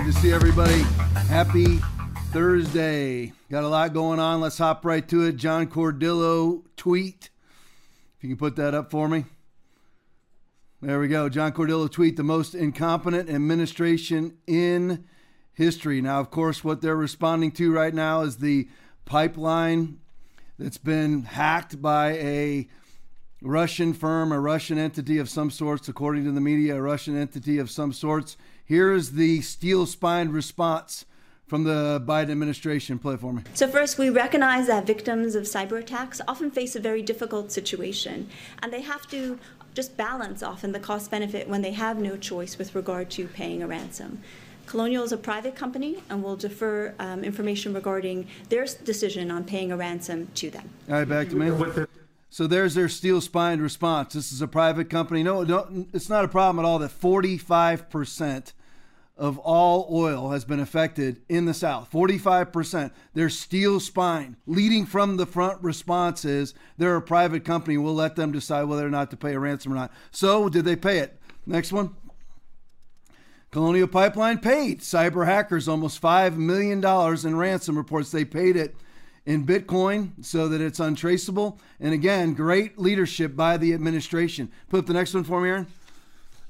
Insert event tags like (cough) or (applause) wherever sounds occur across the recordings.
Good to see everybody. Happy Thursday. Got a lot going on. Let's hop right to it. John Cardillo tweet. If you can put that up for me. There we go. John Cardillo tweet the most incompetent administration in history. Now, of course, what they're responding to right now is the pipeline that's been hacked by a Russian firm, a Russian entity of some sorts, according to the media, a Russian entity of some sorts. Here is the steel spined response from the Biden administration. Play for me. So, first, we recognize that victims of cyber attacks often face a very difficult situation, and they have to just balance often the cost benefit when they have no choice with regard to paying a ransom. Colonial is a private company and will defer um, information regarding their decision on paying a ransom to them. All right, back to me. So there's their steel spined response. This is a private company. No, no, it's not a problem at all that 45% of all oil has been affected in the South. 45%. They're steel spine. Leading from the front response is they're a private company. We'll let them decide whether or not to pay a ransom or not. So, did they pay it? Next one. Colonial Pipeline paid cyber hackers almost $5 million in ransom reports. They paid it in Bitcoin so that it's untraceable. And again, great leadership by the administration. Put up the next one for me, Aaron.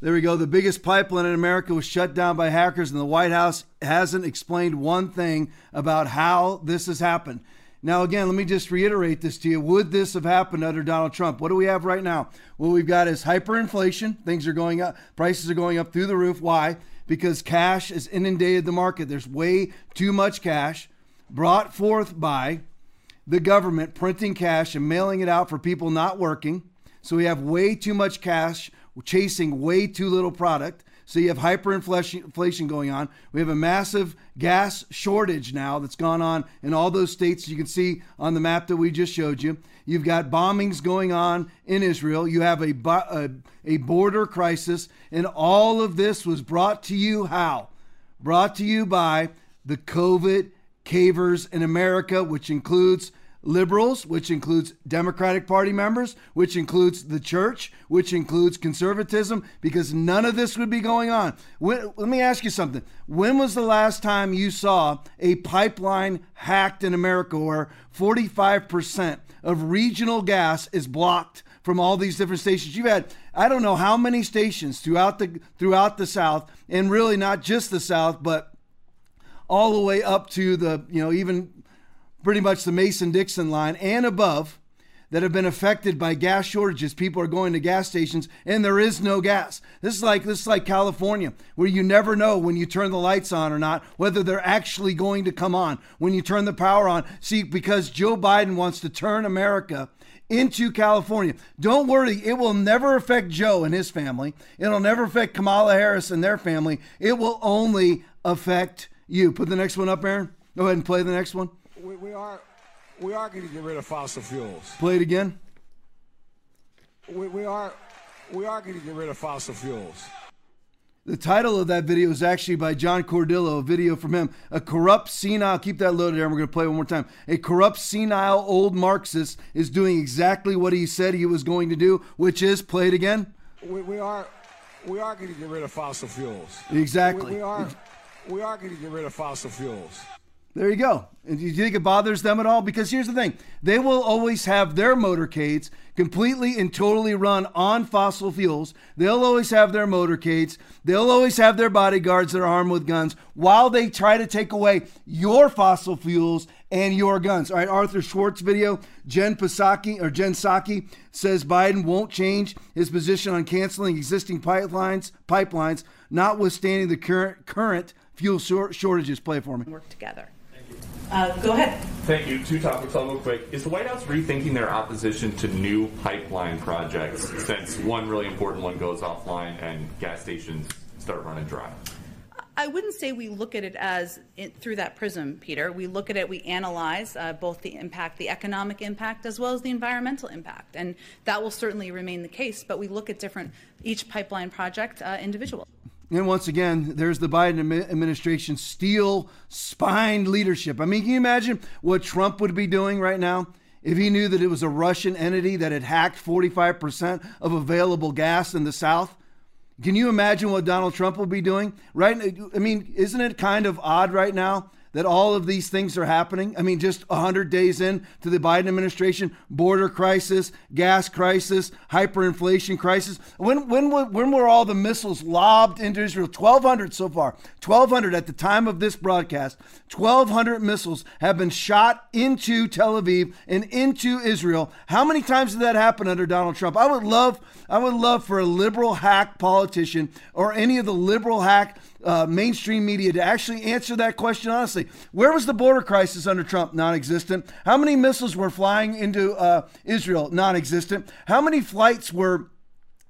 There we go. The biggest pipeline in America was shut down by hackers, and the White House hasn't explained one thing about how this has happened. Now, again, let me just reiterate this to you. Would this have happened under Donald Trump? What do we have right now? What we've got is hyperinflation. Things are going up, prices are going up through the roof. Why? Because cash has inundated the market. There's way too much cash brought forth by the government printing cash and mailing it out for people not working. So we have way too much cash chasing way too little product. So you have hyperinflation going on. We have a massive gas shortage now that's gone on in all those states you can see on the map that we just showed you. You've got bombings going on in Israel. You have a, a, a border crisis. And all of this was brought to you how? Brought to you by the COVID cavers in America, which includes liberals, which includes Democratic Party members, which includes the church, which includes conservatism, because none of this would be going on. When, let me ask you something. When was the last time you saw a pipeline hacked in America where 45% of regional gas is blocked? From all these different stations, you've had I don't know how many stations throughout the throughout the South, and really not just the South, but all the way up to the you know even pretty much the Mason Dixon line and above that have been affected by gas shortages. People are going to gas stations and there is no gas. This is like this is like California, where you never know when you turn the lights on or not whether they're actually going to come on. When you turn the power on, see because Joe Biden wants to turn America into California. Don't worry, it will never affect Joe and his family. It'll never affect Kamala Harris and their family. It will only affect you. Put the next one up, Aaron. Go ahead and play the next one we, we are we are going to get rid of fossil fuels. Play it again. We, we are we are going to get rid of fossil fuels. The title of that video is actually by John Cardillo, a video from him. A corrupt, senile, keep that loaded there, and we're going to play one more time. A corrupt, senile, old Marxist is doing exactly what he said he was going to do, which is play it again. We, we are we are going to get rid of fossil fuels. Exactly. We, we are we are going to get rid of fossil fuels. There you go. And do you think it bothers them at all? Because here's the thing they will always have their motorcades completely and totally run on fossil fuels. They'll always have their motorcades. They'll always have their bodyguards that are armed with guns while they try to take away your fossil fuels and your guns. All right, Arthur Schwartz video. Jen Psaki or Jen Psaki says Biden won't change his position on canceling existing pipelines, pipelines, notwithstanding the current current fuel shortages. Play for me. Work together. Uh, go ahead. Thank you. Two topics. I'll go quick. Is the White House rethinking their opposition to new pipeline projects since one really important one goes offline and gas stations start running dry? I wouldn't say we look at it as it, through that prism, Peter. We look at it, we analyze uh, both the impact, the economic impact, as well as the environmental impact. And that will certainly remain the case, but we look at different, each pipeline project uh, individual. And once again, there's the Biden administration steel spined leadership. I mean, can you imagine what Trump would be doing right now if he knew that it was a Russian entity that had hacked 45% of available gas in the South? Can you imagine what Donald Trump will be doing? Right? I mean, isn't it kind of odd right now that all of these things are happening? I mean, just 100 days in to the Biden administration, border crisis, gas crisis, hyperinflation crisis. When, when, when were all the missiles lobbed into Israel? 1,200 so far. 1,200 at the time of this broadcast. 1,200 missiles have been shot into Tel Aviv and into Israel. How many times did that happen under Donald Trump? I would love, I would love for a liberal hack politician or any of the liberal hack uh, mainstream media to actually answer that question honestly. Where was the border crisis under Trump? Non existent. How many missiles were flying into uh, Israel? Non existent. How many flights were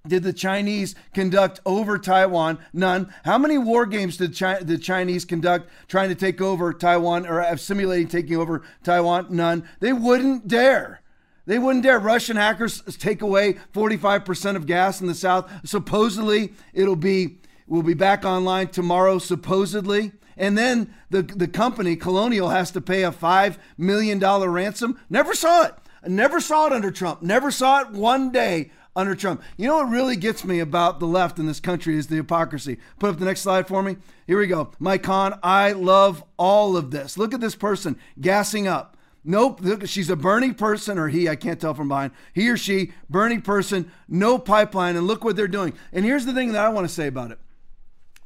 did the Chinese conduct over Taiwan? None. How many war games did the Chinese conduct trying to take over Taiwan or simulating taking over Taiwan? None. They wouldn't dare. They wouldn't dare. Russian hackers take away 45% of gas in the South. Supposedly, it'll be will be back online tomorrow, supposedly. And then the, the company, Colonial, has to pay a $5 million ransom. Never saw it. Never saw it under Trump. Never saw it one day under Trump. You know what really gets me about the left in this country is the hypocrisy. Put up the next slide for me. Here we go. Mike Kahn, I love all of this. Look at this person gassing up. Nope, look, she's a Bernie person, or he, I can't tell from behind. He or she, Bernie person, no pipeline, and look what they're doing. And here's the thing that I want to say about it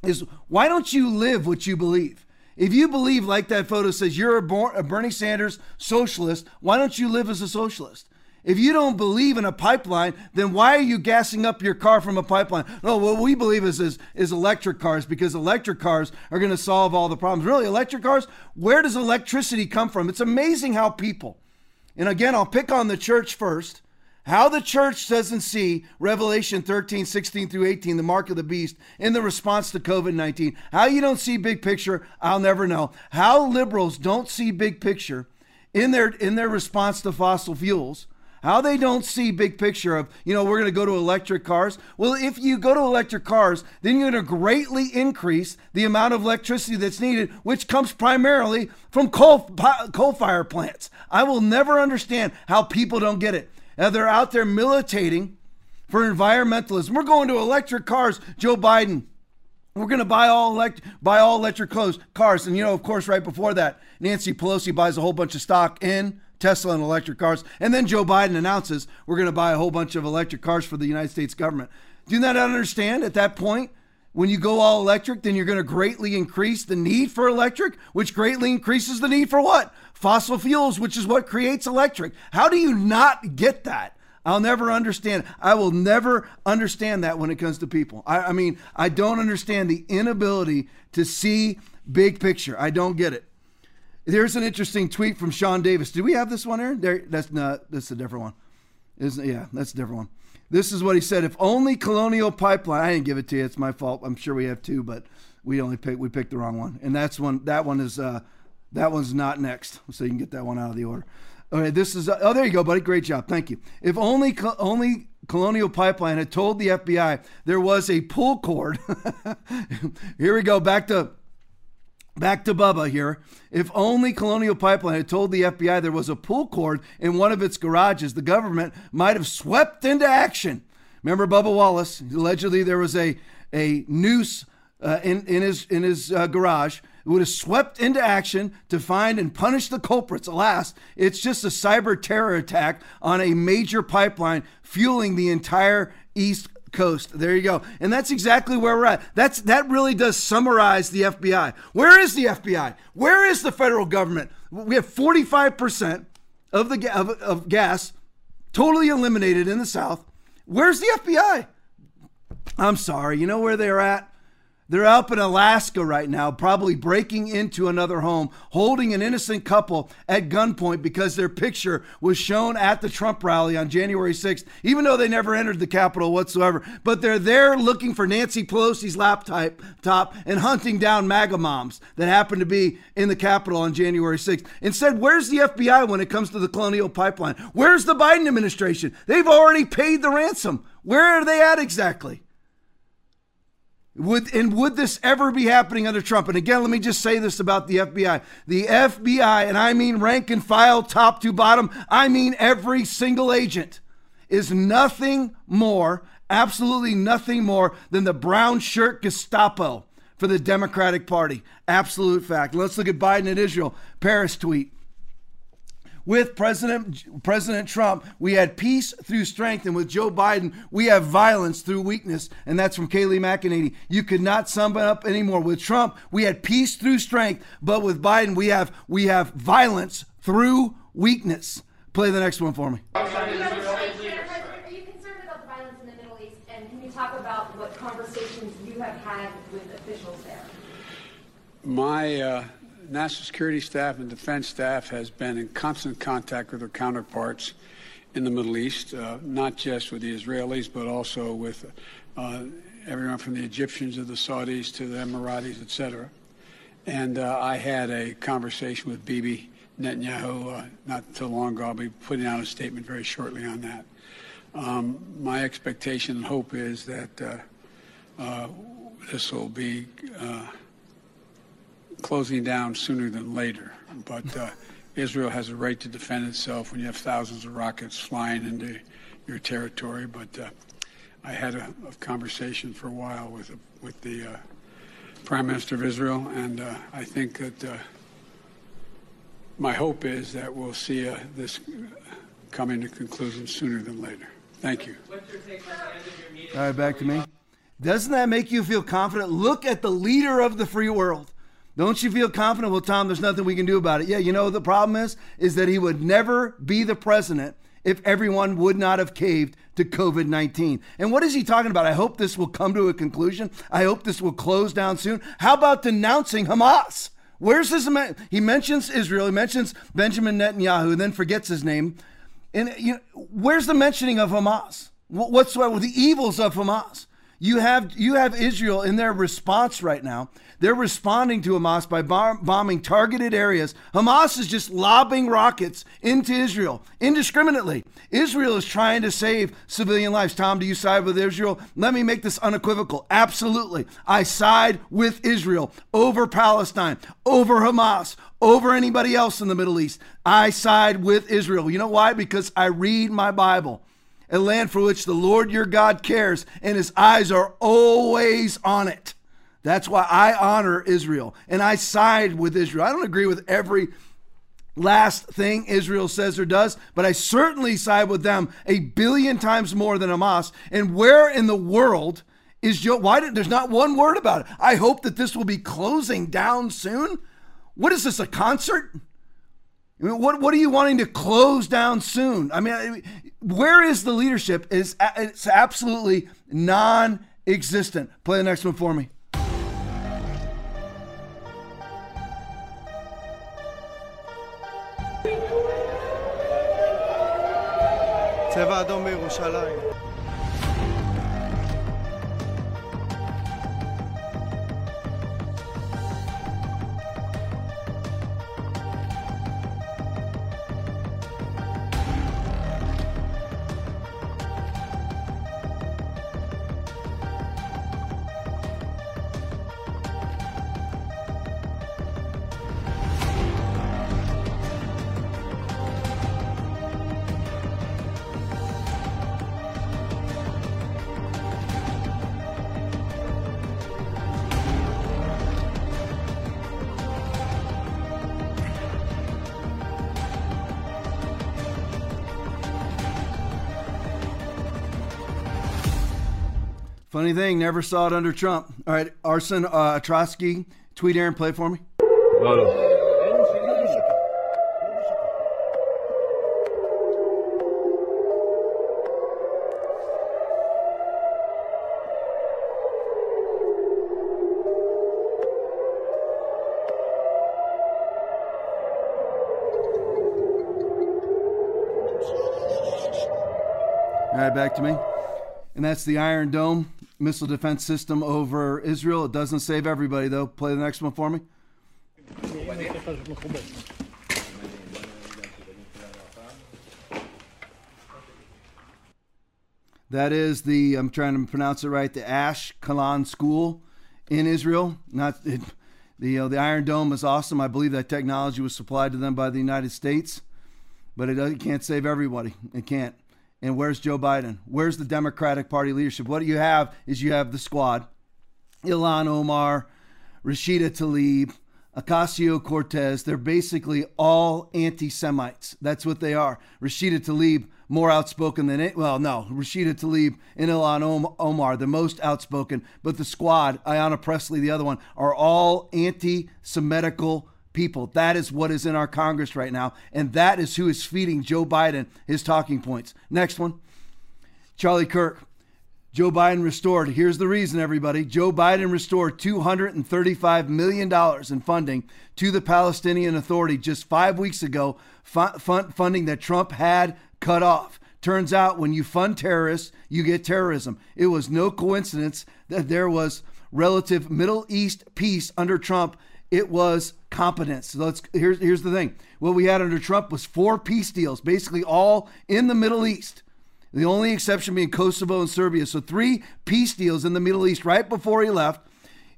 is why don't you live what you believe? If you believe, like that photo says, you're a, Bernie Sanders socialist, why don't you live as a socialist? If you don't believe in a pipeline, then why are you gassing up your car from a pipeline? No, what we believe is is, is electric cars because electric cars are going to solve all the problems. Really, electric cars, where does electricity come from? It's amazing how people, and again, I'll pick on the church first. How the church doesn't see Revelation 13, 16 through 18, the mark of the beast, in the response to COVID 19. How you don't see big picture, I'll never know. How liberals don't see big picture in their, in their response to fossil fuels. How they don't see big picture of, you know, we're going to go to electric cars. Well, if you go to electric cars, then you're going to greatly increase the amount of electricity that's needed, which comes primarily from coal coal fire plants. I will never understand how people don't get it. Now they're out there militating for environmentalism. We're going to electric cars, Joe Biden. We're going to buy all elect buy all electric cars, and you know, of course, right before that, Nancy Pelosi buys a whole bunch of stock in Tesla and electric cars, and then Joe Biden announces we're going to buy a whole bunch of electric cars for the United States government. Do you not understand at that point? When you go all electric, then you're going to greatly increase the need for electric, which greatly increases the need for what? Fossil fuels, which is what creates electric. How do you not get that? I'll never understand. I will never understand that when it comes to people. I, I, mean, I don't understand the inability to see big picture. I don't get it. There's an interesting tweet from Sean Davis. Do we have this one, Aaron? There, that's not. That's a different one. Isn't? Yeah, that's a different one. This is what he said. If only Colonial Pipeline. I didn't give it to you. It's my fault. I'm sure we have two, but we only picked we picked the wrong one. And that's one. That one is uh, that one's not next. So you can get that one out of the order. Okay, this is. Uh, oh, there you go, buddy. Great job. Thank you. If only only Colonial Pipeline had told the FBI there was a pull cord. (laughs) Here we go. Back to Back to Bubba here. If only Colonial Pipeline had told the FBI there was a pull cord in one of its garages, the government might have swept into action. Remember Bubba Wallace? Allegedly, there was a, a noose uh, in, in his, in his uh, garage. It would have swept into action to find and punish the culprits. Alas, it's just a cyber terror attack on a major pipeline fueling the entire East coast. There you go. And that's exactly where we're at. That's that really does summarize the FBI. Where is the FBI? Where is the federal government? We have 45% of the of, of gas totally eliminated in the South. Where's the FBI? I'm sorry. You know where they're at? They're up in Alaska right now, probably breaking into another home, holding an innocent couple at gunpoint because their picture was shown at the Trump rally on January 6th, even though they never entered the Capitol whatsoever. But they're there looking for Nancy Pelosi's laptop top and hunting down MAGA moms that happened to be in the Capitol on January 6th. Instead, where's the FBI when it comes to the Colonial Pipeline? Where's the Biden administration? They've already paid the ransom. Where are they at exactly? Would and would this ever be happening under Trump? And again, let me just say this about the FBI. The FBI, and I mean rank and file, top to bottom, I mean every single agent, is nothing more absolutely nothing more than the brown shirt Gestapo for the Democratic Party. Absolute fact. Let's look at Biden and Israel. Paris tweet. With President President Trump, we had peace through strength, and with Joe Biden, we have violence through weakness. And that's from Kayleigh McEnany. You could not sum it up anymore. With Trump, we had peace through strength, but with Biden, we have we have violence through weakness. Play the next one for me. Are you concerned about the violence in the Middle East? And can you talk about what conversations you have had with officials there? My uh, national security staff and defense staff has been in constant contact with their counterparts in the Middle East, uh, not just with the Israelis, but also with uh, everyone from the Egyptians to the Saudis to the Emiratis, et cetera. And uh, I had a conversation with Bibi Netanyahu uh, not too long ago. I'll be putting out a statement very shortly on that. Um, my expectation and hope is that uh, uh, this will be closing down sooner than later. But uh, Israel has a right to defend itself when you have thousands of rockets flying into your territory. But uh, I had a, a, conversation for a while with with the Prime Minister of Israel, and I think that my hope is that we'll see uh, this coming to conclusion sooner than later. Thank you. All right, back to me. Doesn't that make you feel confident? Look at the leader of the free world. Don't you feel confident? Well, Tom, there's nothing we can do about it. Yeah, you know the problem is, is that he would never be the president if everyone would not have caved to COVID 19. And what is he talking about? I hope this will come to a conclusion. I hope this will close down soon. How about denouncing Hamas? Where's his? He mentions Israel. He mentions Benjamin Netanyahu, and then forgets his name. And you know, where's the mentioning of Hamas? What's the evils of Hamas? You have you have Israel in their response right now. They're responding to Hamas by bombing targeted areas. Hamas is just lobbing rockets into Israel indiscriminately. Israel is trying to save civilian lives. Tom, do you side with Israel? Let me make this unequivocal. Absolutely. I side with Israel over Palestine, over Hamas, over anybody else in the Middle East. I side with Israel. You know why? Because I read my Bible a land for which the Lord your God cares, and his eyes are always on it. That's why I honor Israel and I side with Israel. I don't agree with every last thing Israel says or does, but I certainly side with them a billion times more than Hamas. And where in the world is Joe? Why did there's not one word about it? I hope that this will be closing down soon. What is this, a concert? I mean, what what are you wanting to close down soon? I mean, where is the leadership? It's, it's absolutely non-existent. Play the next one for me. צבע אדום בירושלים. Funny thing, never saw it under Trump. All right, Arsen uh, Trotsky, tweet Aaron, play for me. All right, back to me. And that's the Iron Dome missile defense system over Israel. It doesn't save everybody, though. Play the next one for me. That is the, I'm trying to pronounce it right, the Ashkelon School in Israel. Not it, the, uh, the Iron Dome is awesome. I believe that technology was supplied to them by the United States, but it, it can't save everybody. It can't. And where's Joe Biden? Where's the Democratic Party leadership? What you have is you have the squad Ilhan Omar, Rashida Tlaib, Ocasio Cortez. They're basically all anti Semites. That's what they are. Rashida Tlaib, more outspoken than it. Well, no, Rashida Tlaib and Ilhan Omar, the most outspoken. But the squad, Ayanna Pressley, the other one, are all anti Semitical people. That is what is in our Congress right now. And that is who is feeding Joe Biden his talking points. Next one Charlie Kirk. Joe Biden restored. Here's the reason, everybody. Joe Biden restored $235 million in funding to the Palestinian Authority just five weeks ago, funding that Trump had cut off. Turns out when you fund terrorists, you get terrorism. It was no coincidence that there was relative Middle East peace under Trump. It was competence. So let's here's here's the thing. What we had under Trump was four peace deals, basically all in the Middle East. The only exception being Kosovo and Serbia. So three peace deals in the Middle East right before he left.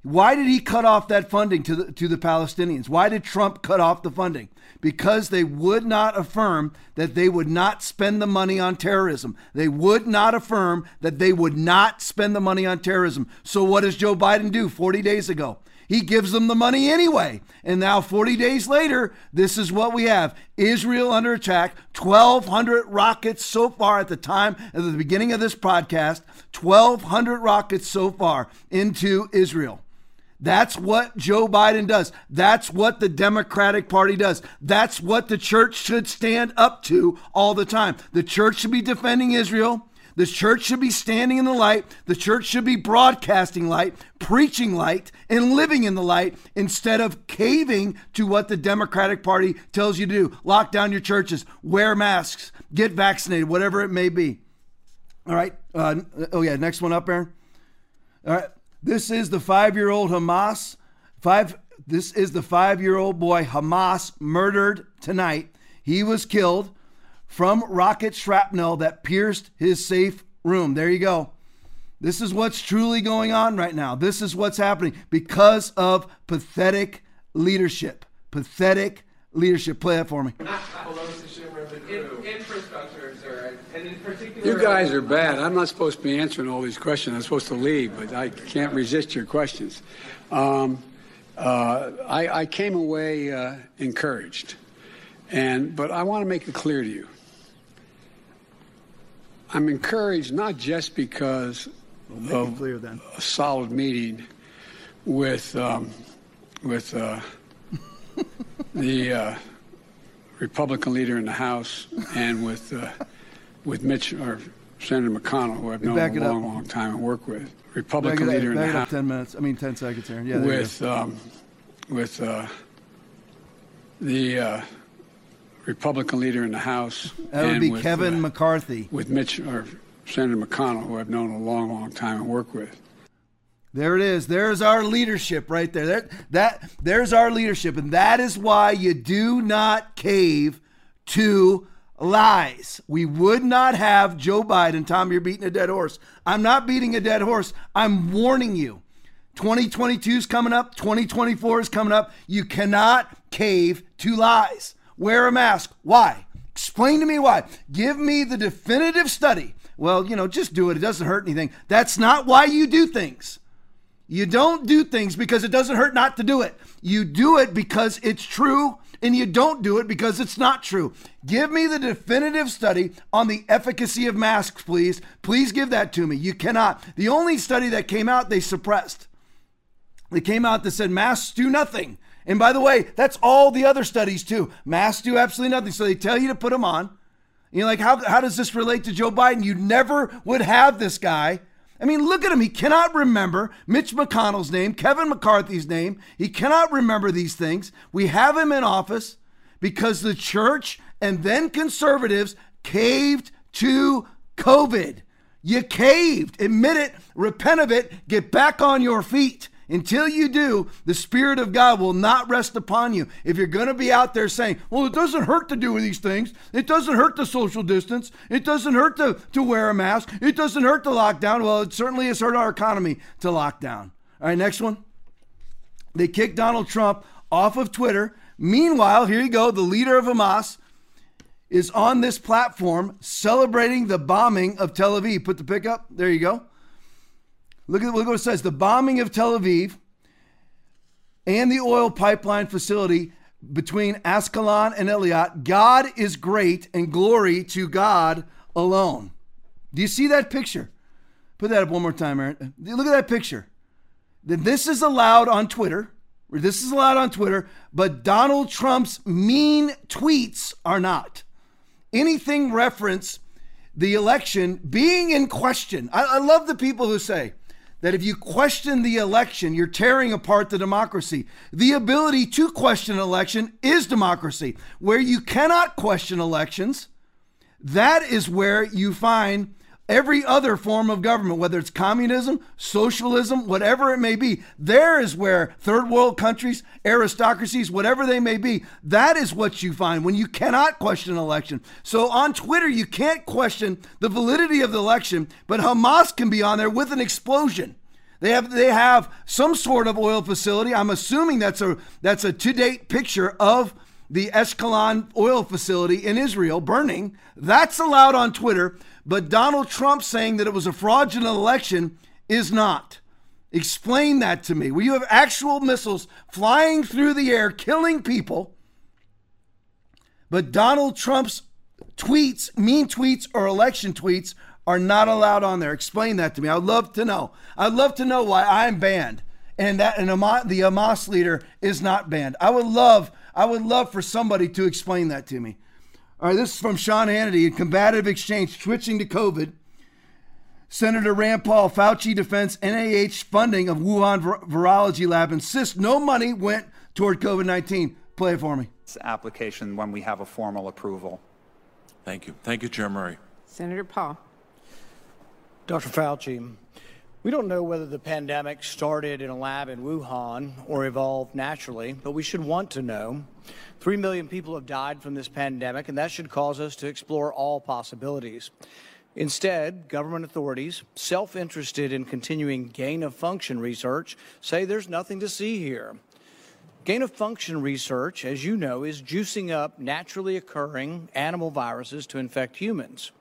Why did he cut off that funding to the to the Palestinians? Why did Trump cut off the funding? Because they would not affirm that they would not spend the money on terrorism. They would not affirm that they would not spend the money on terrorism. So what does Joe Biden do 40 days ago? He gives them the money anyway. And now, 40 days later, this is what we have Israel under attack, 1,200 rockets so far at the time at the beginning of this podcast, 1,200 rockets so far into Israel. That's what Joe Biden does. That's what the Democratic Party does. That's what the church should stand up to all the time. The church should be defending Israel. The church should be standing in the light. The church should be broadcasting light, preaching light, and living in the light instead of caving to what the Democratic Party tells you to do. Lock down your churches, wear masks, get vaccinated, whatever it may be. All right. Uh, oh, yeah. Next one up, Aaron. All right. This is the five year old Hamas. Five. This is the five year old boy Hamas murdered tonight. He was killed from rocket shrapnel that pierced his safe room. There you go. This is what's truly going on right now. This is what's happening because of pathetic leadership. Pathetic leadership. Play that for me. You guys are bad. I'm not supposed to be answering all these questions. I'm supposed to leave, but I can't resist your questions. Um, uh, I, I, came away uh, encouraged, and but I want to make it clear to you I'm encouraged not just because we'll of a solid meeting with um, with uh, (laughs) the uh, Republican leader in the House and with uh, with Mitch or Senator McConnell, who I've known for a long, long time and worked with. Republican leader in the House. Ten minutes. I mean, ten seconds here. Yeah. With um, with uh, the uh, Republican leader in the House. That would be with, Kevin uh, McCarthy. With Mitch or Senator McConnell, who I've known a long, long time and worked with. There it is. There's our leadership right there. That, that there's our leadership, and that is why you do not cave to lies. We would not have Joe Biden. Tom, you're beating a dead horse. I'm not beating a dead horse. I'm warning you. 2022 is coming up. 2024 is coming up. You cannot cave to lies. Wear a mask. Why? Explain to me why. Give me the definitive study. Well, you know, just do it. It doesn't hurt anything. That's not why you do things. You don't do things because it doesn't hurt not to do it. You do it because it's true, and you don't do it because it's not true. Give me the definitive study on the efficacy of masks, please. Please give that to me. You cannot. The only study that came out, they suppressed. They came out that said masks do nothing. And by the way, that's all the other studies too. Masks do absolutely nothing. So they tell you to put them on. You're like, how, how does this relate to Joe Biden? You never would have this guy. I mean, look at him. He cannot remember Mitch McConnell's name, Kevin McCarthy's name. He cannot remember these things. We have him in office because the church and then conservatives caved to COVID. You caved. Admit it, repent of it, get back on your feet. Until you do, the Spirit of God will not rest upon you. If you're going to be out there saying, well, it doesn't hurt to do these things, it doesn't hurt to social distance, it doesn't hurt to, to wear a mask, it doesn't hurt to lock down, well, it certainly has hurt our economy to lock down. All right, next one. They kicked Donald Trump off of Twitter. Meanwhile, here you go, the leader of Hamas is on this platform celebrating the bombing of Tel Aviv. Put the pick up. There you go. Look at, look what it says. The bombing of Tel Aviv and the oil pipeline facility between Ascalon and Eilat. God is great and glory to God alone. Do you see that picture? Put that up one more time, Aaron. Look at that picture. This is allowed on Twitter. This is allowed on Twitter, but Donald Trump's mean tweets are not. Anything reference the election being in question. I, I love the people who say, that if you question the election, you're tearing apart the democracy. The ability to question election is democracy. Where you cannot question elections, that is where you find every other form of government, whether it's communism, socialism, whatever it may be. There is where third world countries, aristocracies, whatever they may be, that is what you find when you cannot question an election. So on Twitter, you can't question the validity of the election, but Hamas can be on there with an explosion. They have they have some sort of oil facility. I'm assuming that's a that's a to-date picture of the Ashkelon oil facility in Israel burning. That's allowed on Twitter. But Donald Trump saying that it was a fraudulent election is not. Explain that to me. Will you have actual missiles flying through the air, killing people? But Donald Trump's tweets, mean tweets or election tweets, are not allowed on there. Explain that to me. I'd love to know. I'd love to know why I'm banned and that and the Hamas leader is not banned. I would love, I would love for somebody to explain that to me. All right, this is from Sean Hannity in combative exchange, switching to COVID. Senator Rand Paul, Fauci defense NIH funding of Wuhan Virology Lab insists no money went toward COVID 19. Play it for me. Application when we have a formal approval. Thank you. Thank you, Chair Murray. Senator Paul. Dr. Fauci, we don't know whether the pandemic started in a lab in Wuhan or evolved naturally, but we should want to know. Three million people have died from this pandemic, and that should cause us to explore all possibilities. Instead, government authorities, self interested in continuing gain of function research, say there's nothing to see here. Gain of function research, as you know, is juicing up naturally occurring animal viruses to infect humans.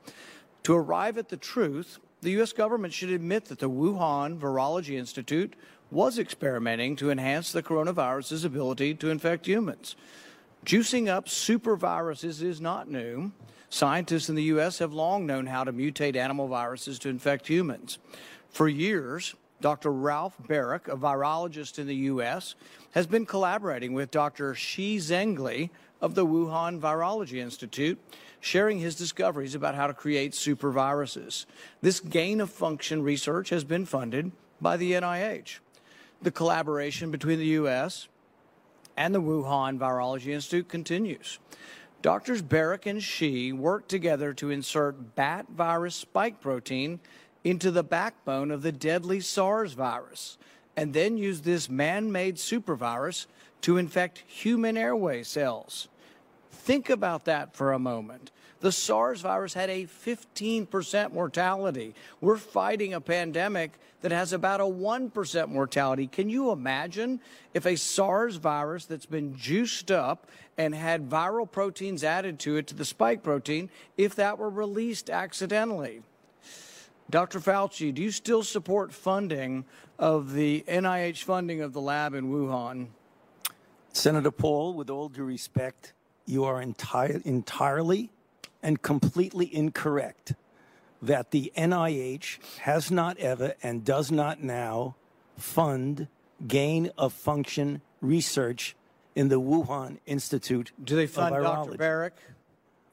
To arrive at the truth, the U.S. government should admit that the Wuhan Virology Institute was experimenting to enhance the coronavirus's ability to infect humans. Juicing up superviruses is not new. Scientists in the U.S. have long known how to mutate animal viruses to infect humans. For years, Dr. Ralph Baric, a virologist in the U.S., has been collaborating with Dr. Shi Zhengli of the Wuhan Virology Institute, sharing his discoveries about how to create superviruses. This gain of function research has been funded by the NIH. The collaboration between the U.S., and the Wuhan Virology Institute continues. Doctors Baric and Shi worked together to insert bat virus spike protein into the backbone of the deadly SARS virus and then use this man made supervirus to infect human airway cells. Think about that for a moment. The SARS virus had a 15% mortality. We're fighting a pandemic that has about a 1% mortality. Can you imagine if a SARS virus that's been juiced up and had viral proteins added to it, to the spike protein, if that were released accidentally? Dr. Fauci, do you still support funding of the NIH funding of the lab in Wuhan? Senator Paul, with all due respect, you are entire, entirely and completely incorrect that the NIH has not ever and does not now fund gain of function research in the Wuhan Institute. Do they fund Dr. Baric?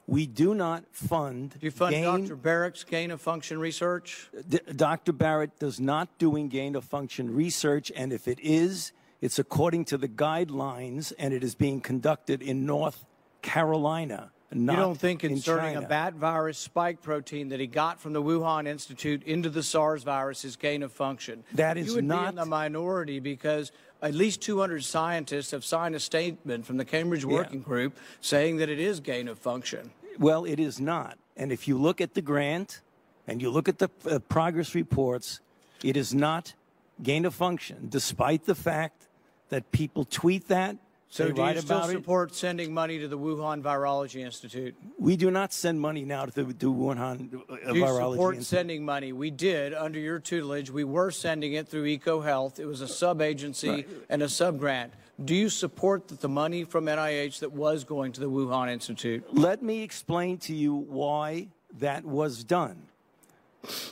We do not fund. Do you fund gain, Dr. Baric's gain of function research? D- Dr. Baric does not doing gain of function research, and if it is, it's according to the guidelines, and it is being conducted in North Carolina. you don't think inserting in a bat virus spike protein that he got from the Wuhan Institute into the SARS virus is gain of function? That is you would not be in the minority because at least 200 scientists have signed a statement from the Cambridge Working yeah. Group saying that it is gain of function. Well, it is not. And if you look at the grant and you look at the uh, progress reports, it is not gain of function, despite the fact that people tweet that So They do you still about it. support sending money to the Wuhan Virology Institute? We do not send money now to the to Wuhan uh, Do you Virology support Institute. sending money? We did under your tutelage. We were sending it through EcoHealth. It was a sub-agency Right. and a sub-grant. Do you support that the money from NIH that was going to the Wuhan Institute? Let me explain to you why that was done.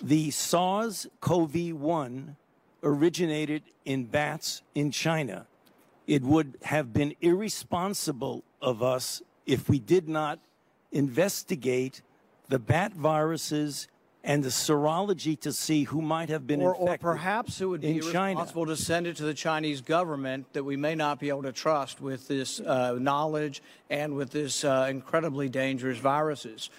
The SARS CoV 1 originated in bats in China. It would have been irresponsible of us if we did not investigate the bat viruses and the serology to see who might have been Or, or perhaps it would be in China. irresponsible to send it to the Chinese government that we may not be able to trust with this uh, knowledge and with this uh, incredibly dangerous viruses.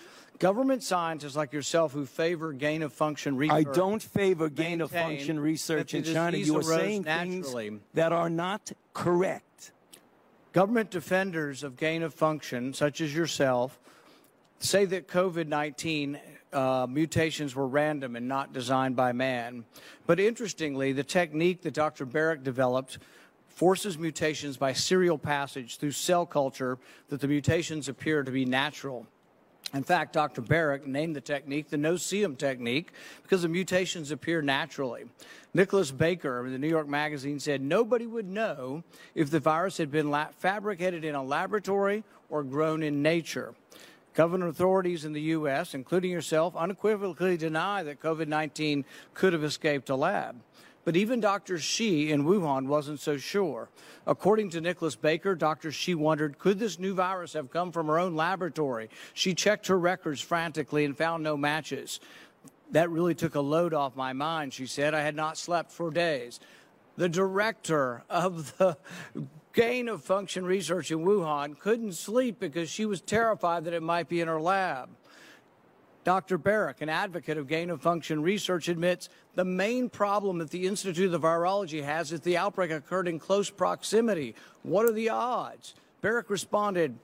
Government scientists like yourself who favor gain of function research. I don't favor gain of function research in China. You are saying naturally. things that are not correct. Government defenders of gain of function, such as yourself, say that COVID 19 uh, mutations were random and not designed by man. But interestingly, the technique that Dr. Baric developed forces mutations by serial passage through cell culture that the mutations appear to be natural. In fact, Dr. Baric named the technique the no-see-um technique because the mutations appear naturally. Nicholas Baker of the New York Magazine said nobody would know if the virus had been fabricated in a laboratory or grown in nature. Government authorities in the U.S., including yourself, unequivocally deny that COVID 19 could have escaped a lab. But even Dr. Shi in Wuhan wasn't so sure. According to Nicholas Baker, Dr. Shi wondered could this new virus have come from her own laboratory? She checked her records frantically and found no matches. That really took a load off my mind, she said. I had not slept for days. The director of the gain of function research in Wuhan couldn't sleep because she was terrified that it might be in her lab. Dr. Baric, an advocate of gain of function research, admits the main problem that the Institute of Virology has is the outbreak occurred in close proximity. What are the odds? Baric responded,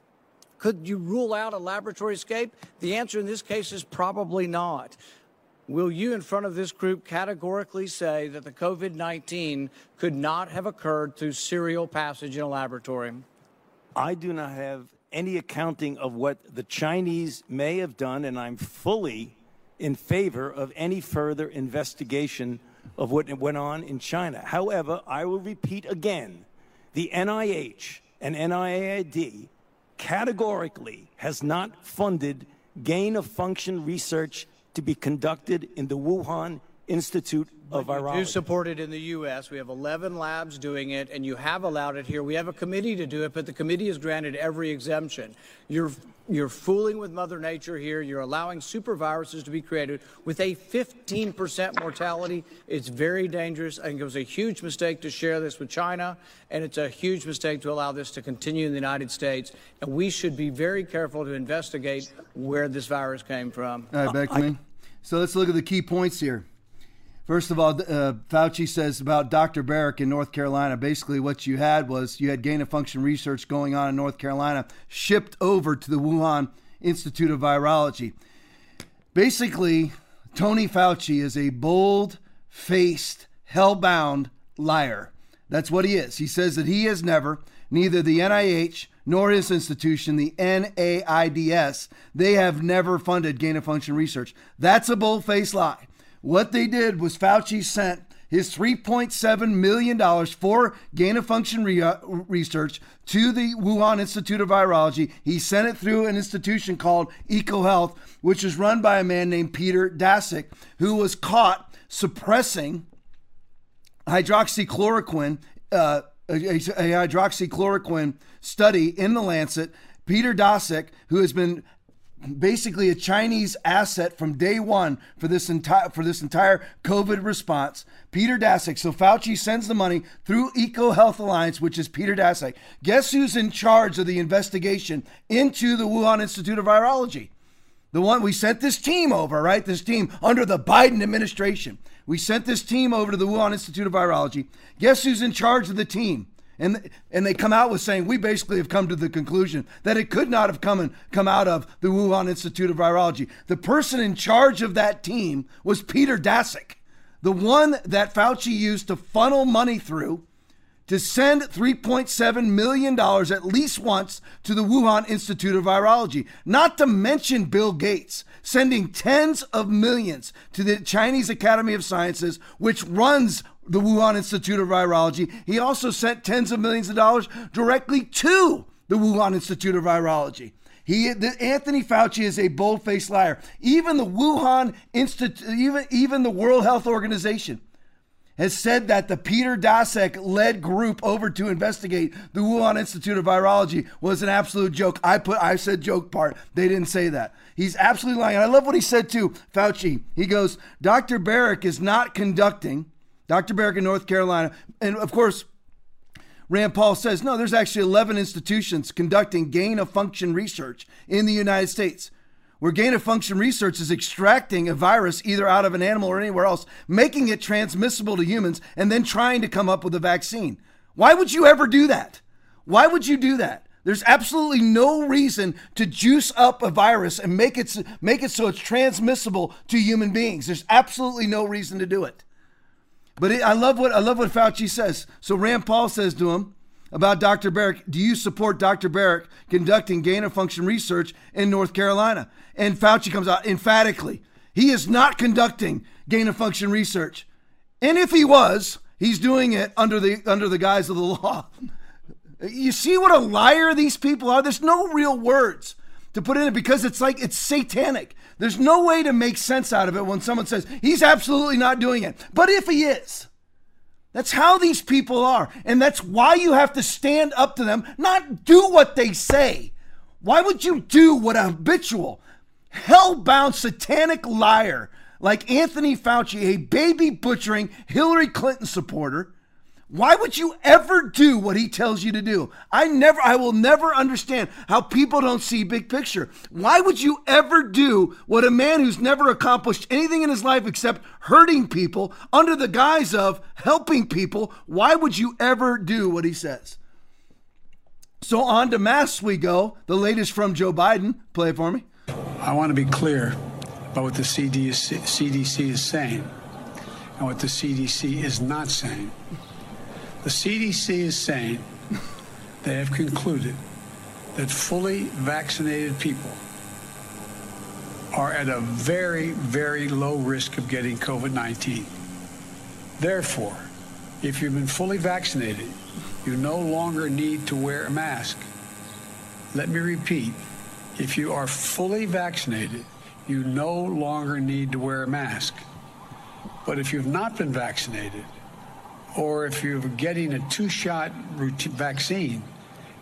Could you rule out a laboratory escape? The answer in this case is probably not. Will you, in front of this group, categorically say that the COVID 19 could not have occurred through serial passage in a laboratory? I do not have any accounting of what the Chinese may have done, and I'm fully in favor of any further investigation of what went on in China. However, I will repeat again the NIH and NIAID categorically has not funded gain of function research to be conducted in the Wuhan Institute of virology. You Virology. support it in the U.S. We have 11 labs doing it, and you have allowed it here. We have a committee to do it, but the committee has granted every exemption. You're you're fooling with Mother Nature here. You're allowing super viruses to be created with a 15% mortality. It's very dangerous. I think it was a huge mistake to share this with China, and it's a huge mistake to allow this to continue in the United States. And we should be very careful to investigate where this virus came from. All right, Beckman. So let's look at the key points here. First of all, uh, Fauci says about Dr. Baric in North Carolina. Basically, what you had was you had gain of function research going on in North Carolina, shipped over to the Wuhan Institute of Virology. Basically, Tony Fauci is a bold faced, hell-bound liar. That's what he is. He says that he has never, neither the NIH nor his institution, the NAIDS, they have never funded gain of function research. That's a bold faced lie. What they did was Fauci sent his $3.7 million for gain of function re- uh, research to the Wuhan Institute of Virology. He sent it through an institution called EcoHealth, which is run by a man named Peter Daszak, who was caught suppressing hydroxychloroquine, uh, a, a hydroxychloroquine study in the Lancet. Peter Daszak, who has been basically a Chinese asset from day one for this entire for this entire COVID response. Peter Daszak. So Fauci sends the money through EcoHealth Alliance, which is Peter Daszak. Guess who's in charge of the investigation into the Wuhan Institute of Virology? The one we sent this team over, right? This team under the Biden administration. We sent this team over to the Wuhan Institute of Virology. Guess who's in charge of the team? And, and they come out with saying we basically have come to the conclusion that it could not have come and come out of the Wuhan Institute of Virology. The person in charge of that team was Peter Daszak, the one that Fauci used to funnel money through to send $3.7 million at least once to the Wuhan Institute of Virology, not to mention Bill Gates sending tens of millions to the Chinese Academy of Sciences, which runs the Wuhan Institute of Virology. He also sent tens of millions of dollars directly to the Wuhan Institute of Virology. He, the, Anthony Fauci is a bold-faced liar. Even the Wuhan Institute, even even the World Health Organization has said that the Peter Daszak led group over to investigate the Wuhan Institute of Virology was an absolute joke. I put I said joke part. They didn't say that. He's absolutely lying. And I love what he said too, Fauci. He goes, Dr. Baric is not conducting, Dr. Baric in North Carolina, and of course, Rand Paul says, no, there's actually 11 institutions conducting gain of function research in the United States, where gain of function research is extracting a virus either out of an animal or anywhere else, making it transmissible to humans, and then trying to come up with a vaccine. Why would you ever do that? Why would you do that? There's absolutely no reason to juice up a virus and make it make it so it's transmissible to human beings. There's absolutely no reason to do it. But it, I love what I love what Fauci says. So Rand Paul says to him about Dr. Baric, "Do you support Dr. Baric conducting gain of function research in North Carolina?" And Fauci comes out emphatically. He is not conducting gain of function research. And if he was, he's doing it under the under the guise of the (laughs) law. You see what a liar these people are? There's no real words to put in it because it's like it's satanic. There's no way to make sense out of it when someone says he's absolutely not doing it. But if he is, that's how these people are. And that's why you have to stand up to them, not do what they say. Why would you do what a habitual, hell-bound, satanic liar like Anthony Fauci, a baby butchering Hillary Clinton supporter, why would you ever do what he tells you to do? I never I will never understand how people don't see big picture. Why would you ever do what a man who's never accomplished anything in his life except hurting people under the guise of helping people, why would you ever do what he says? So on to masks we go. The latest from Joe Biden. Play it for me. I want to be clear about what the CDC is saying and what the CDC is not saying. The CDC is saying (laughs) they have concluded that fully vaccinated people are at a very, very low risk of getting COVID 19. Therefore, if you've been fully vaccinated, you no longer need to wear a mask. Let me repeat if you are fully vaccinated, you no longer need to wear a mask. But if you've not been vaccinated, or if you're getting a two-shot vaccine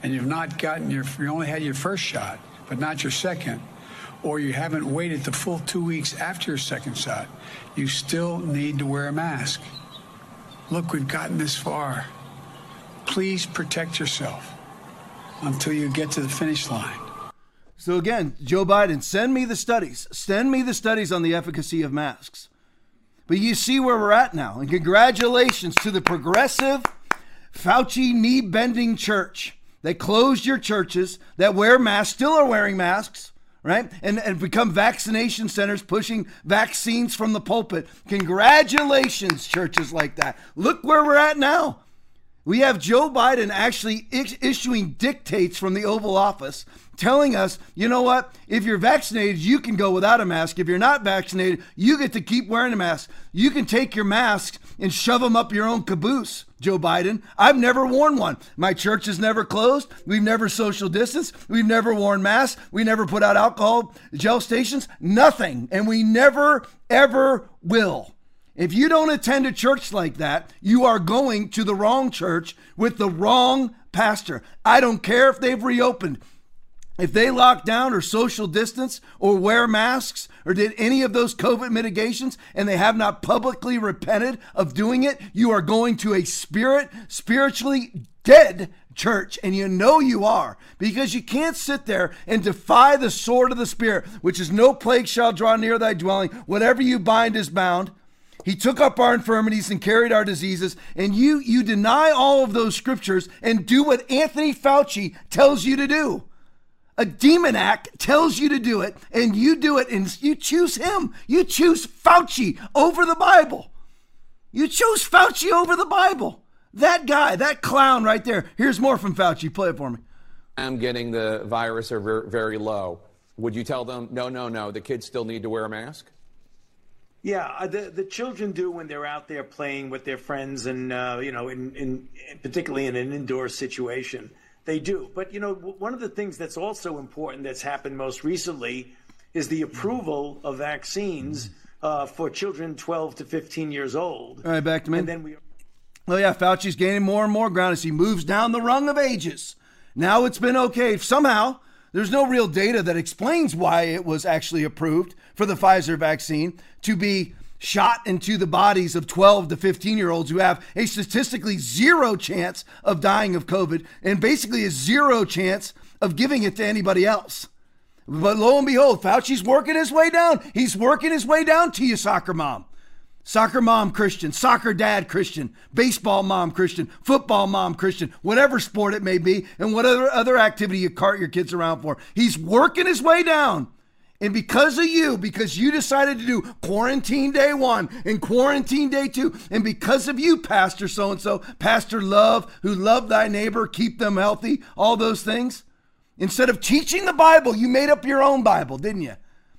and you've not gotten your, you only had your first shot, but not your second, or you haven't waited the full two weeks after your second shot, you still need to wear a mask. Look, we've gotten this far. Please protect yourself until you get to the finish line. So again, Joe Biden, send me the studies. Send me the studies on the efficacy of masks. But you see where we're at now. And congratulations to the progressive Fauci knee bending church that closed your churches, that wear masks, still are wearing masks, right? And, and become vaccination centers pushing vaccines from the pulpit. Congratulations, churches like that. Look where we're at now. We have Joe Biden actually issuing dictates from the Oval Office telling us, you know what? If you're vaccinated, you can go without a mask. If you're not vaccinated, you get to keep wearing a mask. You can take your masks and shove them up your own caboose, Joe Biden. I've never worn one. My church has never closed. We've never social distanced. We've never worn masks. We never put out alcohol gel stations. Nothing. And we never, ever will. If you don't attend a church like that, you are going to the wrong church with the wrong pastor. I don't care if they've reopened. If they lock down or social distance or wear masks or did any of those COVID mitigations and they have not publicly repented of doing it, you are going to a spirit, spiritually dead church. And you know you are because you can't sit there and defy the sword of the Spirit, which is no plague shall draw near thy dwelling. Whatever you bind is bound. He took up our infirmities and carried our diseases. And you, you deny all of those scriptures and do what Anthony Fauci tells you to do a demoniac tells you to do it and you do it and you choose him. You choose Fauci over the Bible. You choose Fauci over the Bible. That guy, that clown right there. Here's more from Fauci. Play it for me. I'm getting the virus are very low. Would you tell them, no, no, no, the kids still need to wear a mask? Yeah, uh, the the children do when they're out there playing with their friends, and uh, you know, in, in particularly in an indoor situation, they do. But you know, one of the things that's also important that's happened most recently is the approval of vaccines uh, for children 12 to 15 years old. All right, back to me. And then we. Oh yeah, Fauci's gaining more and more ground as he moves down the rung of ages. Now it's been okay. Somehow, there's no real data that explains why it was actually approved for the Pfizer vaccine to be shot into the bodies of 12 to 15 year olds who have a statistically zero chance of dying of COVID and basically a zero chance of giving it to anybody else. But lo and behold, Fauci's working his way down. He's working his way down to you, soccer mom. Soccer mom Christian, soccer dad Christian, baseball mom Christian, football mom Christian, whatever sport it may be, and whatever other activity you cart your kids around for. He's working his way down. And because of you, because you decided to do quarantine day one and quarantine day two, and because of you, Pastor so and so, Pastor Love, who love thy neighbor, keep them healthy, all those things, instead of teaching the Bible, you made up your own Bible, didn't you?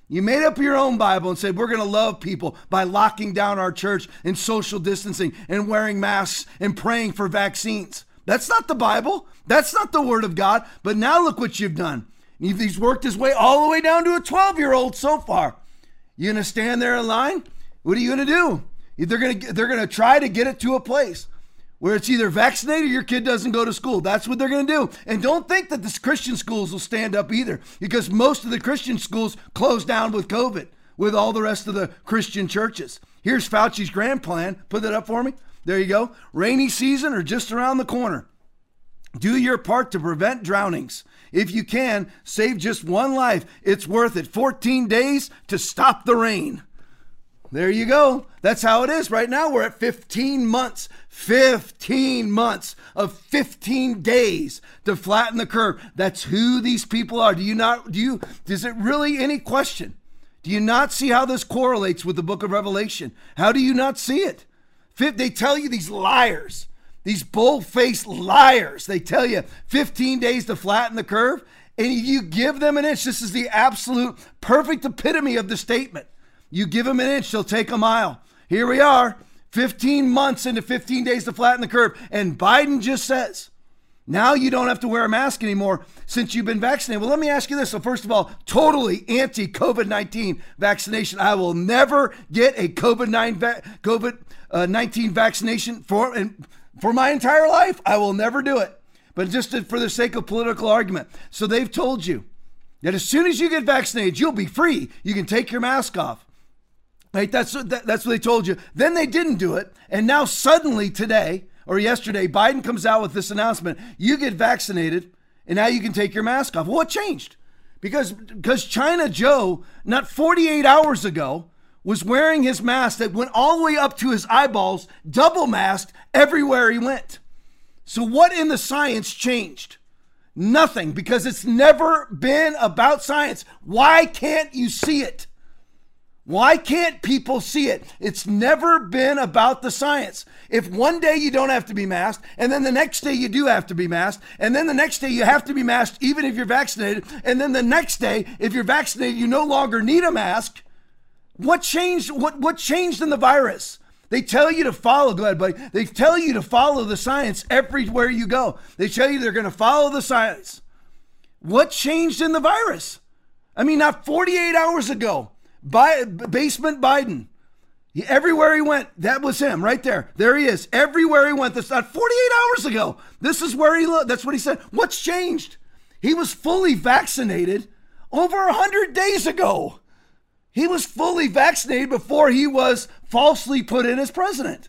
You made up your own Bible and said, we're going to love people by locking down our church and social distancing and wearing masks and praying for vaccines. That's not the Bible. That's not the Word of God. But now look what you've done. He's worked his way all the way down to a 12 year old so far. You to stand there in line? What are you to do? They're to, they're to try to get it to a place where it's either vaccinated or your kid doesn't go to school. That's what they're going to do. And don't think that the Christian schools will stand up either, because most of the Christian schools closed down with COVID, with all the rest of the Christian churches. Here's Fauci's grand plan. Put that up for me. There you go. Rainy season or just around the corner. Do your part to prevent drownings. If you can, save just one life. It's worth it. 14 days to stop the rain. There you go. That's how it is right now. We're at 15 months, 15 months of 15 days to flatten the curve. That's who these people are. Do you not, do you, is it really any question? Do you not see how this correlates with the book of Revelation? How do you not see it? They tell you these liars, these bold faced liars. They tell you 15 days to flatten the curve, and you give them an inch. This is the absolute perfect epitome of the statement. You give them an inch, they'll take a mile. Here we are, 15 months into 15 days to flatten the curve. And Biden just says, now you don't have to wear a mask anymore since you've been vaccinated. Well, let me ask you this. So, first of all, totally anti COVID 19 vaccination. I will never get a COVID 19 uh, vaccination for, for my entire life. I will never do it. But just for the sake of political argument. So, they've told you that as soon as you get vaccinated, you'll be free. You can take your mask off. Right? That's that, that's what they told you. Then they didn't do it, and now suddenly today or yesterday, Biden comes out with this announcement: you get vaccinated, and now you can take your mask off. Well, what changed? Because because China Joe, not 48 hours ago, was wearing his mask that went all the way up to his eyeballs, double masked everywhere he went. So what in the science changed? Nothing, because it's never been about science. Why can't you see it? Why can't people see it? It's never been about the science. If one day you don't have to be masked, and then the next day you do have to be masked, and then the next day you have to be masked even if you're vaccinated, and then the next day, if you're vaccinated, you no longer need a mask. What changed? What what changed in the virus? They tell you to follow, ahead, buddy. They tell you to follow the science everywhere you go. They tell you they're going to follow the science. What changed in the virus? I mean, not 48 hours ago. By, basement Biden. He, everywhere he went, that was him right there. There he is. Everywhere he went. That's not 48 hours ago. This is where he looked. That's what he said. What's changed? He was fully vaccinated over 100 days ago. He was fully vaccinated before he was falsely put in as president.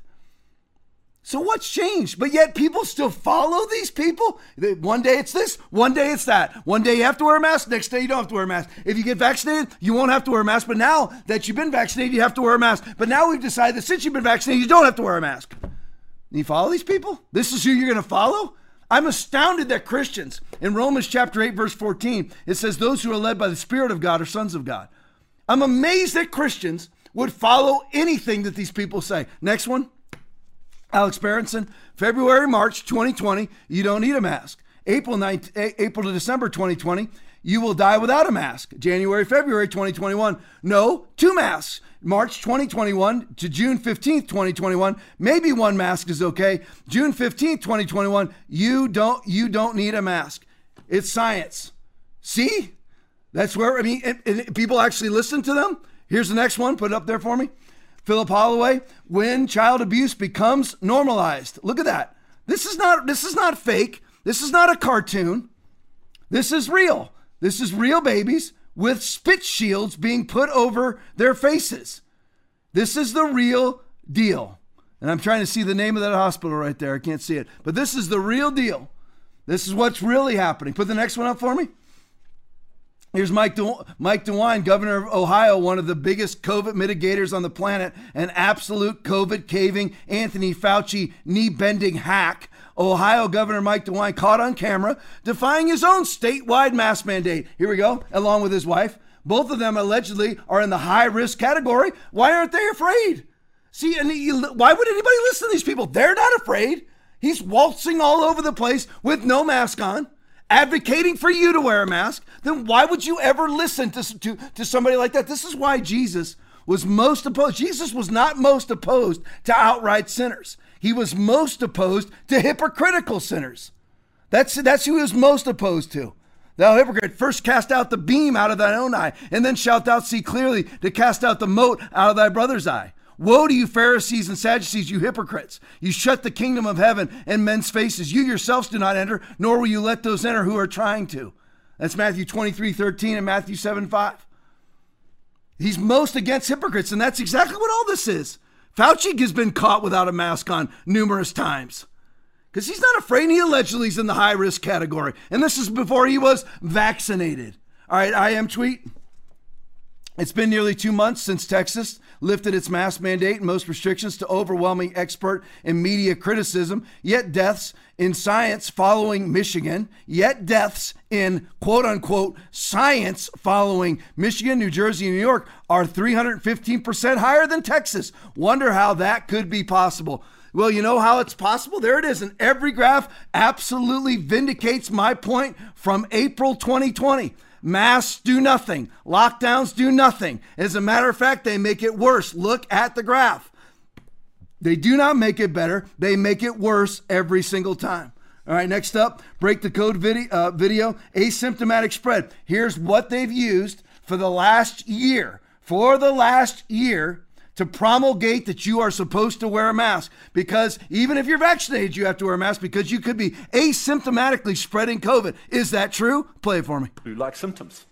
So what's changed? But yet people still follow these people. One day it's this, one day it's that. One day you have to wear a mask, next day you don't have to wear a mask. If you get vaccinated, you won't have to wear a mask. But now that you've been vaccinated, you have to wear a mask. But now we've decided that since you've been vaccinated, you don't have to wear a mask. You follow these people? This is who you're going to follow? I'm astounded that Christians, in Romans chapter 8, verse 14, it says, Those who are led by the Spirit of God are sons of God. I'm amazed that Christians would follow anything that these people say. Next one. Alex Berenson, February, March 2020, you don't need a mask. April 9, April to December 2020, you will die without a mask. January, February 2021, no, two masks. March 2021 to June 15th, 2021, maybe one mask is okay. June 15th, 2021, you don't you don't need a mask. It's science. See? That's where I mean and, and people actually listen to them. Here's the next one, put it up there for me. Philip Holloway, when child abuse becomes normalized. Look at that. This is not this is not fake. This is not a cartoon. This is real. This is real babies with spit shields being put over their faces. This is the real deal. And I'm trying to see the name of that hospital right there. I can't see it. But this is the real deal. This is what's really happening. Put the next one up for me. Here's Mike, De- Mike DeWine, governor of Ohio, one of the biggest COVID mitigators on the planet, an absolute COVID caving Anthony Fauci knee bending hack Ohio Governor Mike DeWine caught on camera defying his own statewide mask mandate. Here we go, along with his wife. Both of them allegedly are in the high risk category. Why aren't they afraid? See, and why would anybody listen to these people? They're not afraid. He's waltzing all over the place with no mask on, advocating for you to wear a mask. Then why would you ever listen to, to, to somebody like that? This is why Jesus was most opposed. Jesus was not most opposed to outright sinners. He was most opposed to hypocritical sinners. That's, that's who he was most opposed to. Thou hypocrite, first cast out the beam out of thine own eye, and then shalt thou see clearly to cast out the mote out of thy brother's eye. Woe to you, Pharisees and Sadducees, you hypocrites! You shut the kingdom of heaven in men's faces. You yourselves do not enter, nor will you let those enter who are trying to. That's Matthew 23 13 and Matthew 7 5. He's most against hypocrites, and that's exactly what all this is. Fauci has been caught without a mask on numerous times because he's not afraid. He allegedly is in the high risk category. And this is before he was vaccinated. All right, I am tweet. It's been nearly two months since Texas lifted its mask mandate and most restrictions to overwhelming expert and media criticism, yet deaths in science following Michigan, yet deaths in quote unquote science following Michigan, New Jersey, and New York are 315% higher than Texas. Wonder how that could be possible. Well, you know how it's possible? There it is. And every graph absolutely vindicates my point from April 2020. Masks do nothing. Lockdowns do nothing. As a matter of fact, they make it worse. Look at the graph. They do not make it better, they make it worse every single time. All right, next up, break the code video, uh, video asymptomatic spread. Here's what they've used for the last year. For the last year, to promulgate that you are supposed to wear a mask because even if you're vaccinated, you have to wear a mask because you could be asymptomatically spreading COVID. Is that true? Play it for me. Flu like symptoms.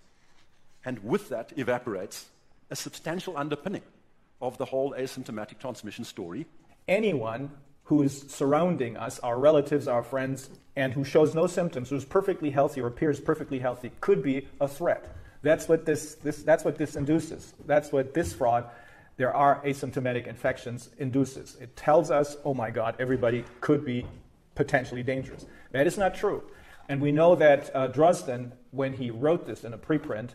And with that evaporates a substantial underpinning of the whole asymptomatic transmission story. Anyone who is surrounding us, our relatives, our friends, and who shows no symptoms, who's perfectly healthy or appears perfectly healthy, could be a threat. That's what this, this, that's what this induces. That's what this fraud there are asymptomatic infections induces. It tells us, oh my God, everybody could be potentially dangerous. That is not true. And we know that uh, Drosten, when he wrote this in a preprint,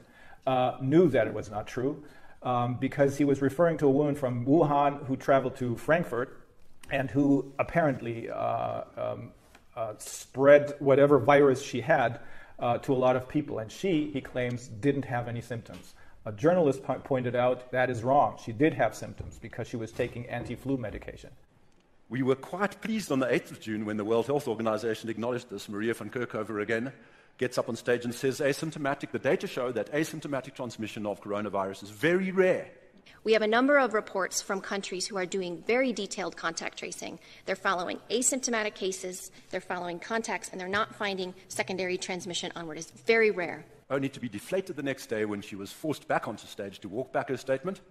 uh, knew that it was not true um, because he was referring to a woman from Wuhan who traveled to Frankfurt and who apparently uh, um, uh, spread whatever virus she had uh, to a lot of people. And she, he claims, didn't have any symptoms. A journalist po- pointed out that is wrong. She did have symptoms because she was taking anti flu medication. We were quite pleased on the 8th of June when the World Health Organization acknowledged this. Maria van Kerkhove again gets up on stage and says asymptomatic, the data show that asymptomatic transmission of coronavirus is very rare. We have a number of reports from countries who are doing very detailed contact tracing. They're following asymptomatic cases, they're following contacts, and they're not finding secondary transmission onward. It's very rare only to be deflated the next day when she was forced back onto stage to walk back her statement,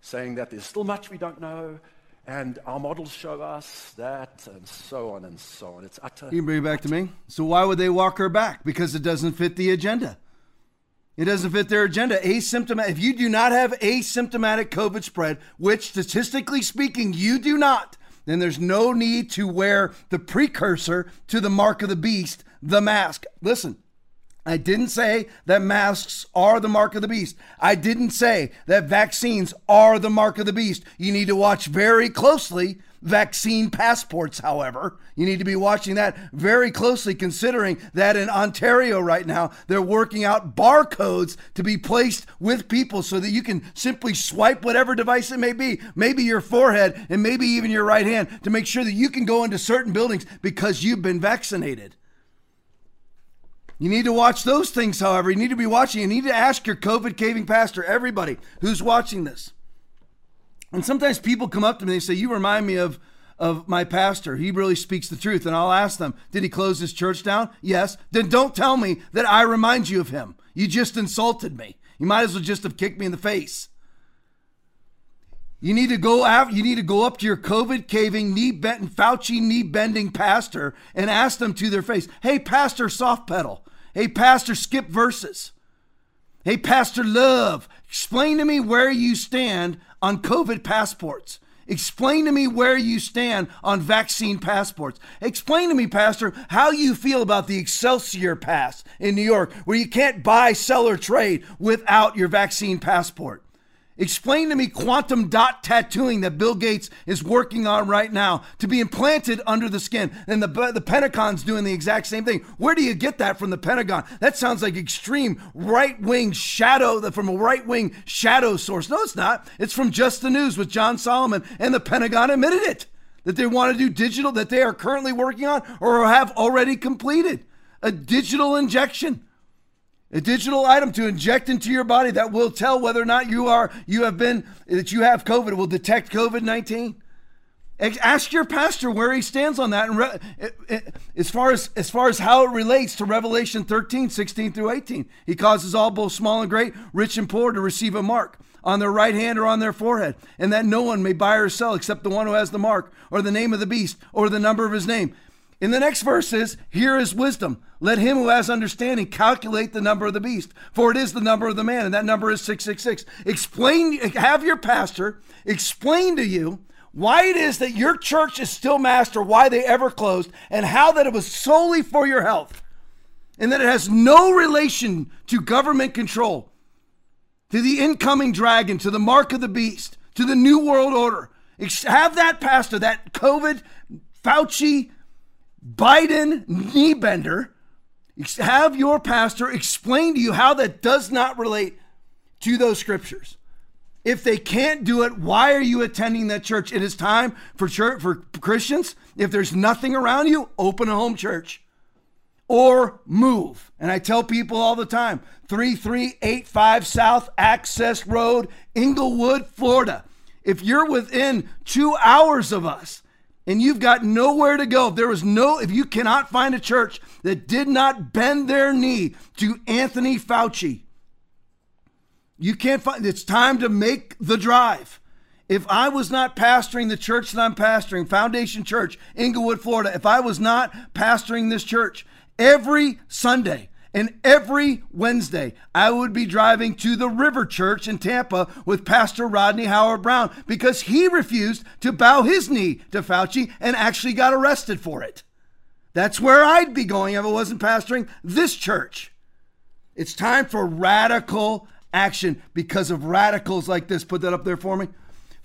saying that there's still much we don't know, and our models show us that, and so on and so on. It's utter. You can bring it back to me. So why would they walk her back? Because it doesn't fit the agenda. It doesn't fit their agenda. Asymptomatic. If you do not have asymptomatic COVID spread, which statistically speaking you do not, then there's no need to wear the precursor to the mark of the beast, the mask. Listen, I didn't say that masks are the mark of the beast. I didn't say that vaccines are the mark of the beast. You need to watch very closely vaccine passports, however. You need to be watching that very closely, considering that in Ontario right now, they're working out barcodes to be placed with people so that you can simply swipe whatever device it may be, maybe your forehead and maybe even your right hand, to make sure that you can go into certain buildings because you've been vaccinated. You need to watch those things, however. You need to be watching. You need to ask your COVID caving pastor, everybody who's watching this. And sometimes people come up to me and they say, You remind me of, of my pastor. He really speaks the truth. And I'll ask them, Did he close his church down? Yes. Then don't tell me that I remind you of him. You just insulted me. You might as well just have kicked me in the face. You need to go out, you need to go up to your COVID caving, knee bent, Fauci knee bending pastor and ask them to their face, hey, Pastor Soft Pedal, hey, Pastor Skip Verses, hey, Pastor Love, explain to me where you stand on COVID passports. Explain to me where you stand on vaccine passports. Explain to me, Pastor, how you feel about the Excelsior Pass in New York, where you can't buy, sell, or trade without your vaccine passport. Explain to me quantum dot tattooing that Bill Gates is working on right now to be implanted under the skin. And the, the Pentagon's doing the exact same thing. Where do you get that from the Pentagon? That sounds like extreme right wing shadow, from a right wing shadow source. No, it's not. It's from Just the News with John Solomon, and the Pentagon admitted it that they want to do digital, that they are currently working on or have already completed a digital injection a digital item to inject into your body that will tell whether or not you are you have been that you have covid it will detect covid-19 ask your pastor where he stands on that and re, eh, eh, as far as as far as how it relates to revelation 13 16 through 18 he causes all both small and great rich and poor to receive a mark on their right hand or on their forehead and that no one may buy or sell except the one who has the mark or the name of the beast or the number of his name in the next verse is, Here is wisdom. Let him who has understanding calculate the number of the beast, for it is the number of the man, and that number is 666. Explain, have your pastor explain to you why it is that your church is still master, why they ever closed, and how that it was solely for your health, and that it has no relation to government control, to the incoming dragon, to the mark of the beast, to the new world order. Have that pastor, that COVID, Fauci, Biden knee bender, have your pastor explain to you how that does not relate to those scriptures. If they can't do it, why are you attending that church? It is time for church for Christians. If there's nothing around you, open a home church or move. And I tell people all the time 3385 South Access Road, Englewood, Florida. If you're within two hours of us, and you've got nowhere to go, if there was no, if you cannot find a church that did not bend their knee to Anthony Fauci, you can't find, it's time to make the drive. If I was not pastoring the church that I'm pastoring, Foundation Church, Englewood, Florida, if I was not pastoring this church every Sunday, and every Wednesday, I would be driving to the River Church in Tampa with Pastor Rodney Howard-Browne because he refused to bow his knee to Fauci and actually got arrested for it. That's where I'd be going if I wasn't pastoring this church. It's time for radical action because of radicals like this. Put that up there for me.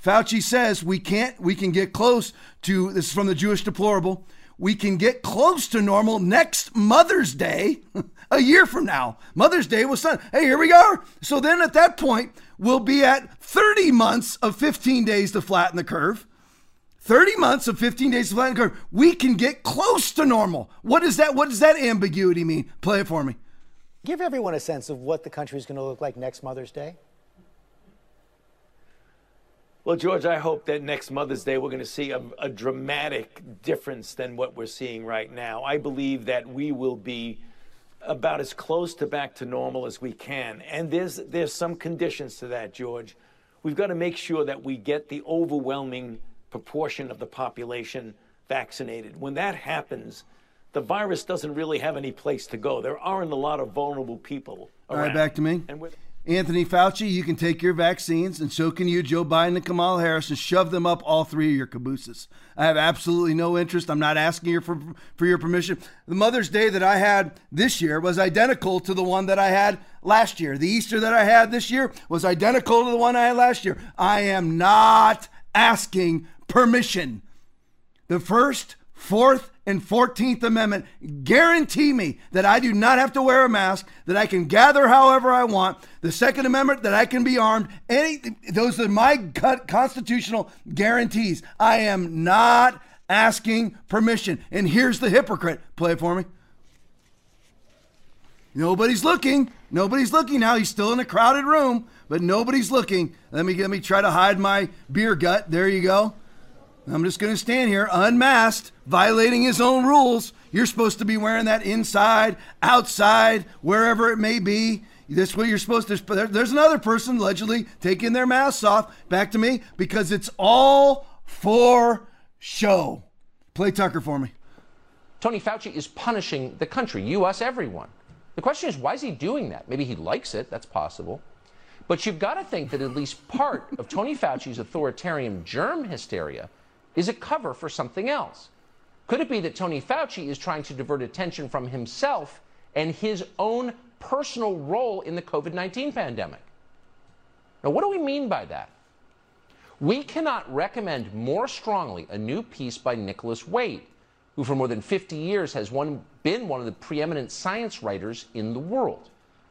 Fauci says we can't, we can get close to this is from the Jewish deplorable we can get close to normal next Mother's Day, (laughs) a year from now. Mother's Day was Sunday. Hey, here we go. So then at that point, we'll be at 30 months of 15 days to flatten the curve. 30 months of 15 days to flatten the curve. We can get close to normal. What is that? What does that ambiguity mean? Play it for me. Give everyone a sense of what the country is going to look like next Mother's Day. Well, George, I hope that next Mother's Day we're going to see a, a, dramatic difference than what we're seeing right now. I believe that we will be about as close to back to normal as we can. And there's there's some conditions to that, George. We've got to make sure that we get the overwhelming proportion of the population vaccinated. When that happens, the virus doesn't really have any place to go. There aren't a lot of vulnerable people. Around. All right, back to me. Anthony Fauci, you can take your vaccines, and so can you, Joe Biden and Kamala Harris, and shove them up all three of your cabooses. I have absolutely no interest. I'm not asking you for, for your permission. The Mother's Day that I had this year was identical to the one that I had last year. The Easter that I had this year was identical to the one I had last year. I am not asking permission. The first, fourth, and 14th Amendment guarantee me that I do not have to wear a mask, that I can gather however I want. The Second Amendment, that I can be armed. Any, those are my constitutional guarantees. I am not asking permission. And here's the hypocrite. Play it for me. Nobody's looking. Nobody's looking now. He's still in a crowded room, but nobody's looking. Let me let me try to hide my beer gut. There you go. I'm just going to stand here unmasked, violating his own rules. You're supposed to be wearing that inside, outside, wherever it may be. That's what you're supposed to. There's another person allegedly taking their masks off. Back to me because it's all for show. Play Tucker for me. Tony Fauci is punishing the country, us, everyone. The question is, why is he doing that? Maybe he likes it. That's possible. But you've got to think that at least part of Tony Fauci's authoritarian germ hysteria is a cover for something else. Could it be that Tony Fauci is trying to divert attention from himself and his own personal role in the COVID 19 pandemic? Now, what do we mean by that? We cannot recommend more strongly a new piece by Nicholas Wade, who for more than 50 years has one, been one of the preeminent science writers in the world.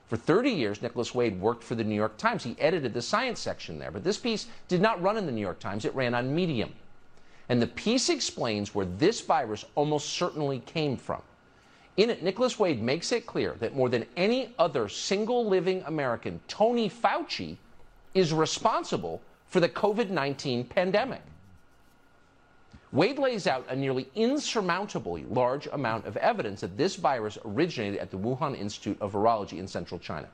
For 30 years, Nicholas Wade worked for the New York Times. He edited the science section there, but this piece did not run in the New York Times, it ran on Medium. And the piece explains where this virus almost certainly came from. In it, Nicholas Wade makes it clear that more than any other single living American, Tony Fauci is responsible for the COVID 19 pandemic. Wade lays out a nearly insurmountably large amount of evidence that this virus originated at the Wuhan Institute of Virology in central China.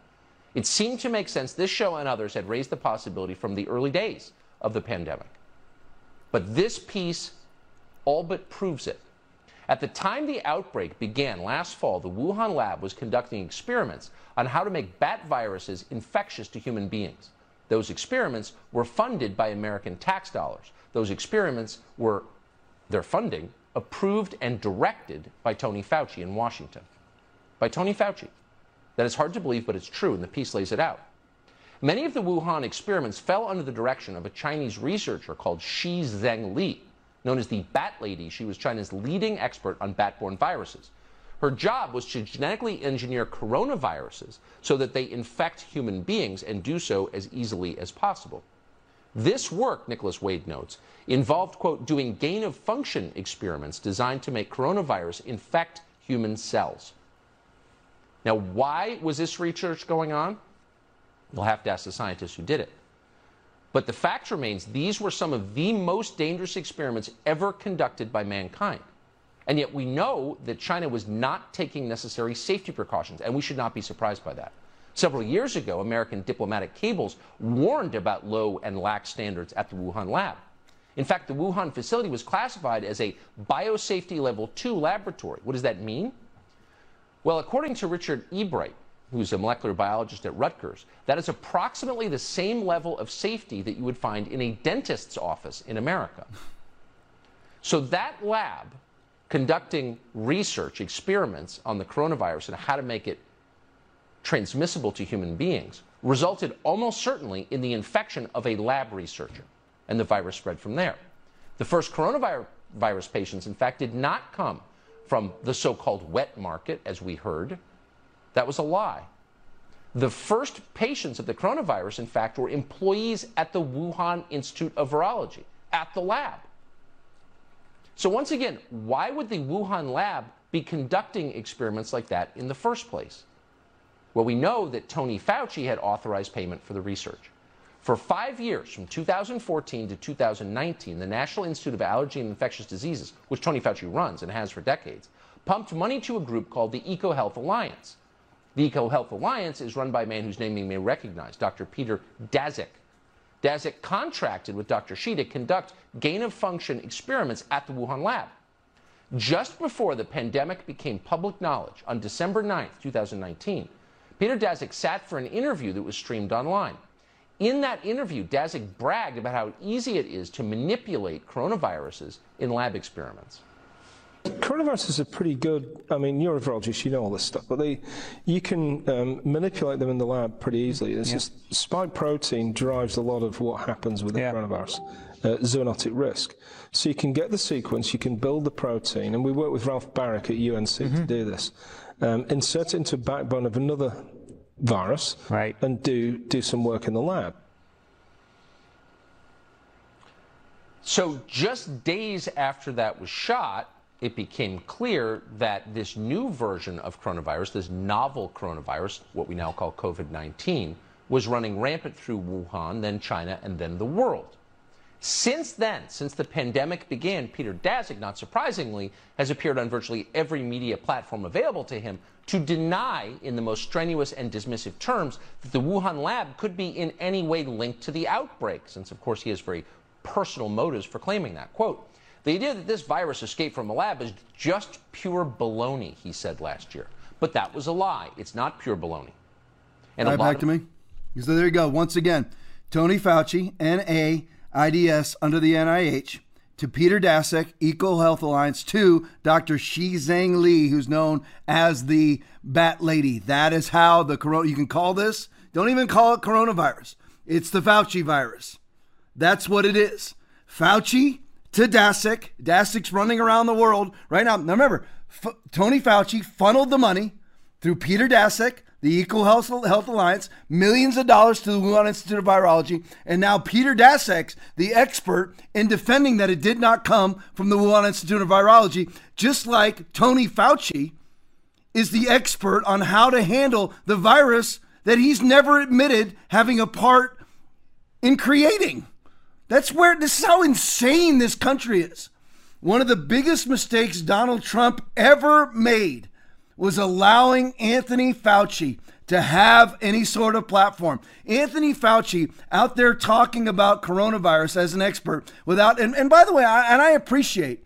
It seemed to make sense this show and others had raised the possibility from the early days of the pandemic. But this piece all but proves it. At the time the outbreak began last fall, the Wuhan lab was conducting experiments on how to make bat viruses infectious to human beings. Those experiments were funded by American tax dollars. Those experiments were, their funding, approved and directed by Tony Fauci in Washington. By Tony Fauci. That is hard to believe, but it's true, and the piece lays it out. Many of the Wuhan experiments fell under the direction of a Chinese researcher called Shi Zhengli, known as the Bat Lady. She was China's leading expert on bat-borne viruses. Her job was to genetically engineer coronaviruses so that they infect human beings and do so as easily as possible. This work, Nicholas Wade notes, involved, quote, doing gain of function experiments designed to make coronavirus infect human cells. Now, why was this research going on? You'll have to ask the scientists who did it. But the fact remains these were some of the most dangerous experiments ever conducted by mankind. And yet we know that China was not taking necessary safety precautions, and we should not be surprised by that. Several years ago, American diplomatic cables warned about low and lax standards at the Wuhan lab. In fact, the Wuhan facility was classified as a biosafety level 2 laboratory. What does that mean? Well, according to Richard Ebright, who's a molecular biologist at Rutgers, that is approximately the same level of safety that you would find in a dentist's office in America. So that lab conducting research, experiments on the coronavirus and how to make it transmissible to human beings resulted almost certainly in the infection of a lab researcher, and the virus spread from there. The first coronavirus patients, in fact, did not come from the so called wet market, as we heard, that was a lie. The first patients of the coronavirus, in fact, were employees at the Wuhan Institute of Virology, at the lab. So, once again, why would the Wuhan lab be conducting experiments like that in the first place? Well, we know that Tony Fauci had authorized payment for the research. For five years, from 2014 to 2019, the National Institute of Allergy and Infectious Diseases, which Tony Fauci runs and has for decades, pumped money to a group called the EcoHealth Alliance. The EcoHealth Alliance is run by a man whose name you may recognize, Dr. Peter Daszak. Daszak contracted with Dr. Shi to conduct gain of function experiments at the Wuhan lab. Just before the pandemic became public knowledge on December 9, 2019, Peter Daszak sat for an interview that was streamed online. In that interview, Daszak bragged about how easy it is to manipulate coronaviruses in lab experiments. Coronaviruses are pretty good. I mean, you're a virologist, you know all this stuff, but they, you can um, manipulate them in the lab pretty easily. It's just spike protein drives a lot of what happens with the coronavirus, uh, zoonotic risk. So you can get the sequence, you can build the protein, and we work with Ralph Baric at UNC to do this. Um, insert it into a backbone of another virus, right. and do do some work in the lab. So, just days after that was shot, it became clear that this new version of coronavirus, this novel coronavirus, what we now call COVID 19, was running rampant through Wuhan, then China, and then the world. Since then, since the pandemic began, Peter Daszak, not surprisingly, has appeared on virtually every media platform available to him to deny, in the most strenuous and dismissive terms, that the Wuhan lab could be in any way linked to the outbreak, since, of course, he has very personal motives for claiming that. Quote, the idea that this virus escaped from a lab is just pure baloney, he said last year. But that was a lie. It's not pure baloney. And right back to me. So there you go. Once again, Tony Fauci, NAIDS under the NIH, to Peter Daszak, Eco Health Alliance, to Dr. Shi Zhang Li, who's known as the Bat Lady. That is how the corona, you can call this, don't even call it coronavirus. It's the Fauci virus. That's what it is. Fauci to Daszak. Daszak's running around the world right now. Now remember, F- Tony Fauci funneled the money through Peter Daszak, the EcoHealth, Health Alliance, millions of dollars to the Wuhan Institute of Virology, and now Peter Daszak's the expert in defending that it did not come from the Wuhan Institute of Virology, just like Tony Fauci is the expert on how to handle the virus that he's never admitted having a part in creating. That's where this is how insane this country is. One of the biggest mistakes Donald Trump ever made was allowing Anthony Fauci to have any sort of platform. Anthony Fauci out there talking about coronavirus as an expert without, and, and by the way, I, and I appreciate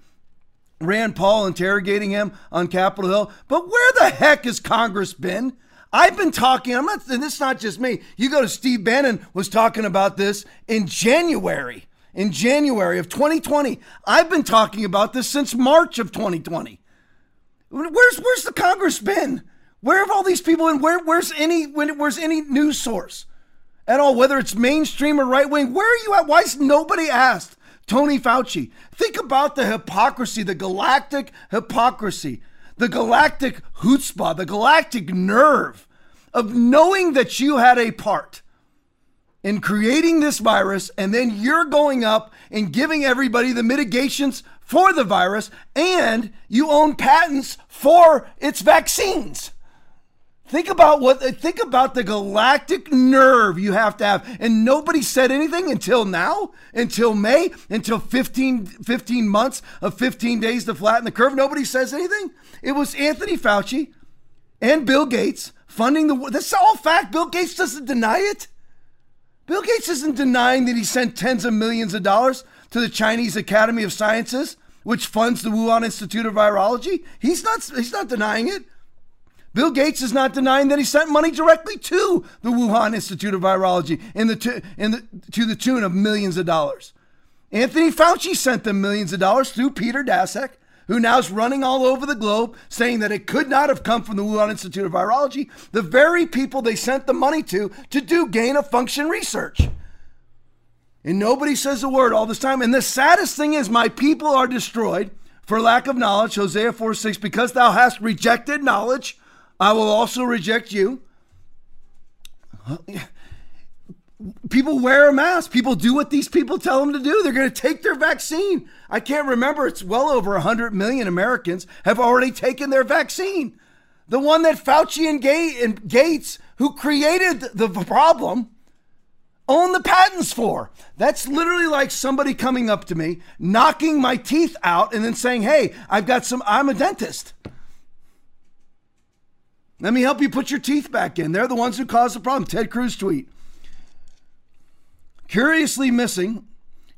Rand Paul interrogating him on Capitol Hill, but where the heck has Congress been? I've been talking, I'm not, and this is not just me. You go to Steve Bannon was talking about this in January, in January of 2020. I've been talking about this since March of 2020. Where's where's the Congress been? Where have all these people been? Where where's any where's any news source at all? Whether it's mainstream or right wing, where are you at? Why is nobody asked Tony Fauci? Think about the hypocrisy, the galactic hypocrisy the galactic chutzpah, the galactic nerve of knowing that you had a part in creating this virus, and then you're going up and giving everybody the mitigations for the virus, and you own patents for its vaccines. Think about what think about the galactic nerve you have to have. And nobody said anything until now, until May, until 15, 15 months of 15 days to flatten the curve. Nobody says anything. It was Anthony Fauci and Bill Gates funding the That's all fact. Bill Gates doesn't deny it. Bill Gates isn't denying that he sent tens of millions of dollars to the Chinese Academy of Sciences, which funds the Wuhan Institute of Virology. He's not he's not denying it. Bill Gates is not denying that he sent money directly to the Wuhan Institute of Virology in the, to, in the, to the tune of millions of dollars. Anthony Fauci sent them millions of dollars through Peter Daszak, who now is running all over the globe saying that it could not have come from the Wuhan Institute of Virology, the very people they sent the money to to do gain of function research. And nobody says a word all this time. And the saddest thing is, my people are destroyed for lack of knowledge. Hosea 4 6, because thou hast rejected knowledge I will also reject you. People wear a mask. People do what these people tell them to do. They're going to take their vaccine. I can't remember. It's well over 100 million Americans have already taken their vaccine. The one that Fauci and Gates, who created the problem, own the patents for. That's literally like somebody coming up to me, knocking my teeth out, and then saying, Hey, I've got some, I'm a dentist. Let me help you put your teeth back in. They're the ones who caused the problem. Ted Cruz tweet. Curiously missing.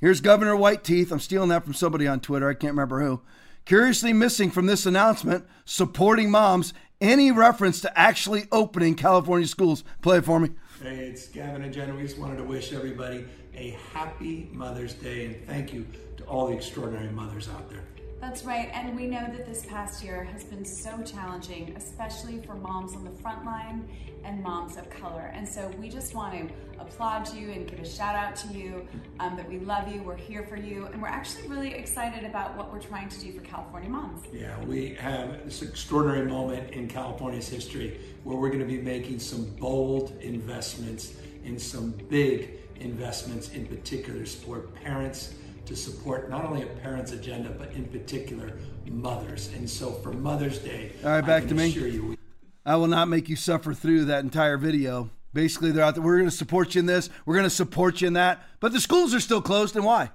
Here's Governor White Teeth. I'm stealing that from somebody on Twitter. I can't remember who. Curiously missing from this announcement supporting moms any reference to actually opening California schools. Play it for me. Hey, it's Gavin and Jen. We just wanted to wish everybody a happy Mother's Day and thank you to all the extraordinary mothers out there. That's right, and we know that this past year has been so challenging, especially for moms on the front line and moms of color. And so we just want to applaud you and give a shout out to you um, that we love you, we're here for you, and we're actually really excited about what we're trying to do for California moms. Yeah, we have this extraordinary moment in California's history where we're going to be making some bold investments in some big investments in particular to support parents to support not only a parent's agenda, but in particular mothers. And so for Mother's Day, All right, back I to me. you, I will not make you suffer through that entire video. Basically, they're out there. We're going to support you in this. We're going to support you in that. But the schools are still closed, and why?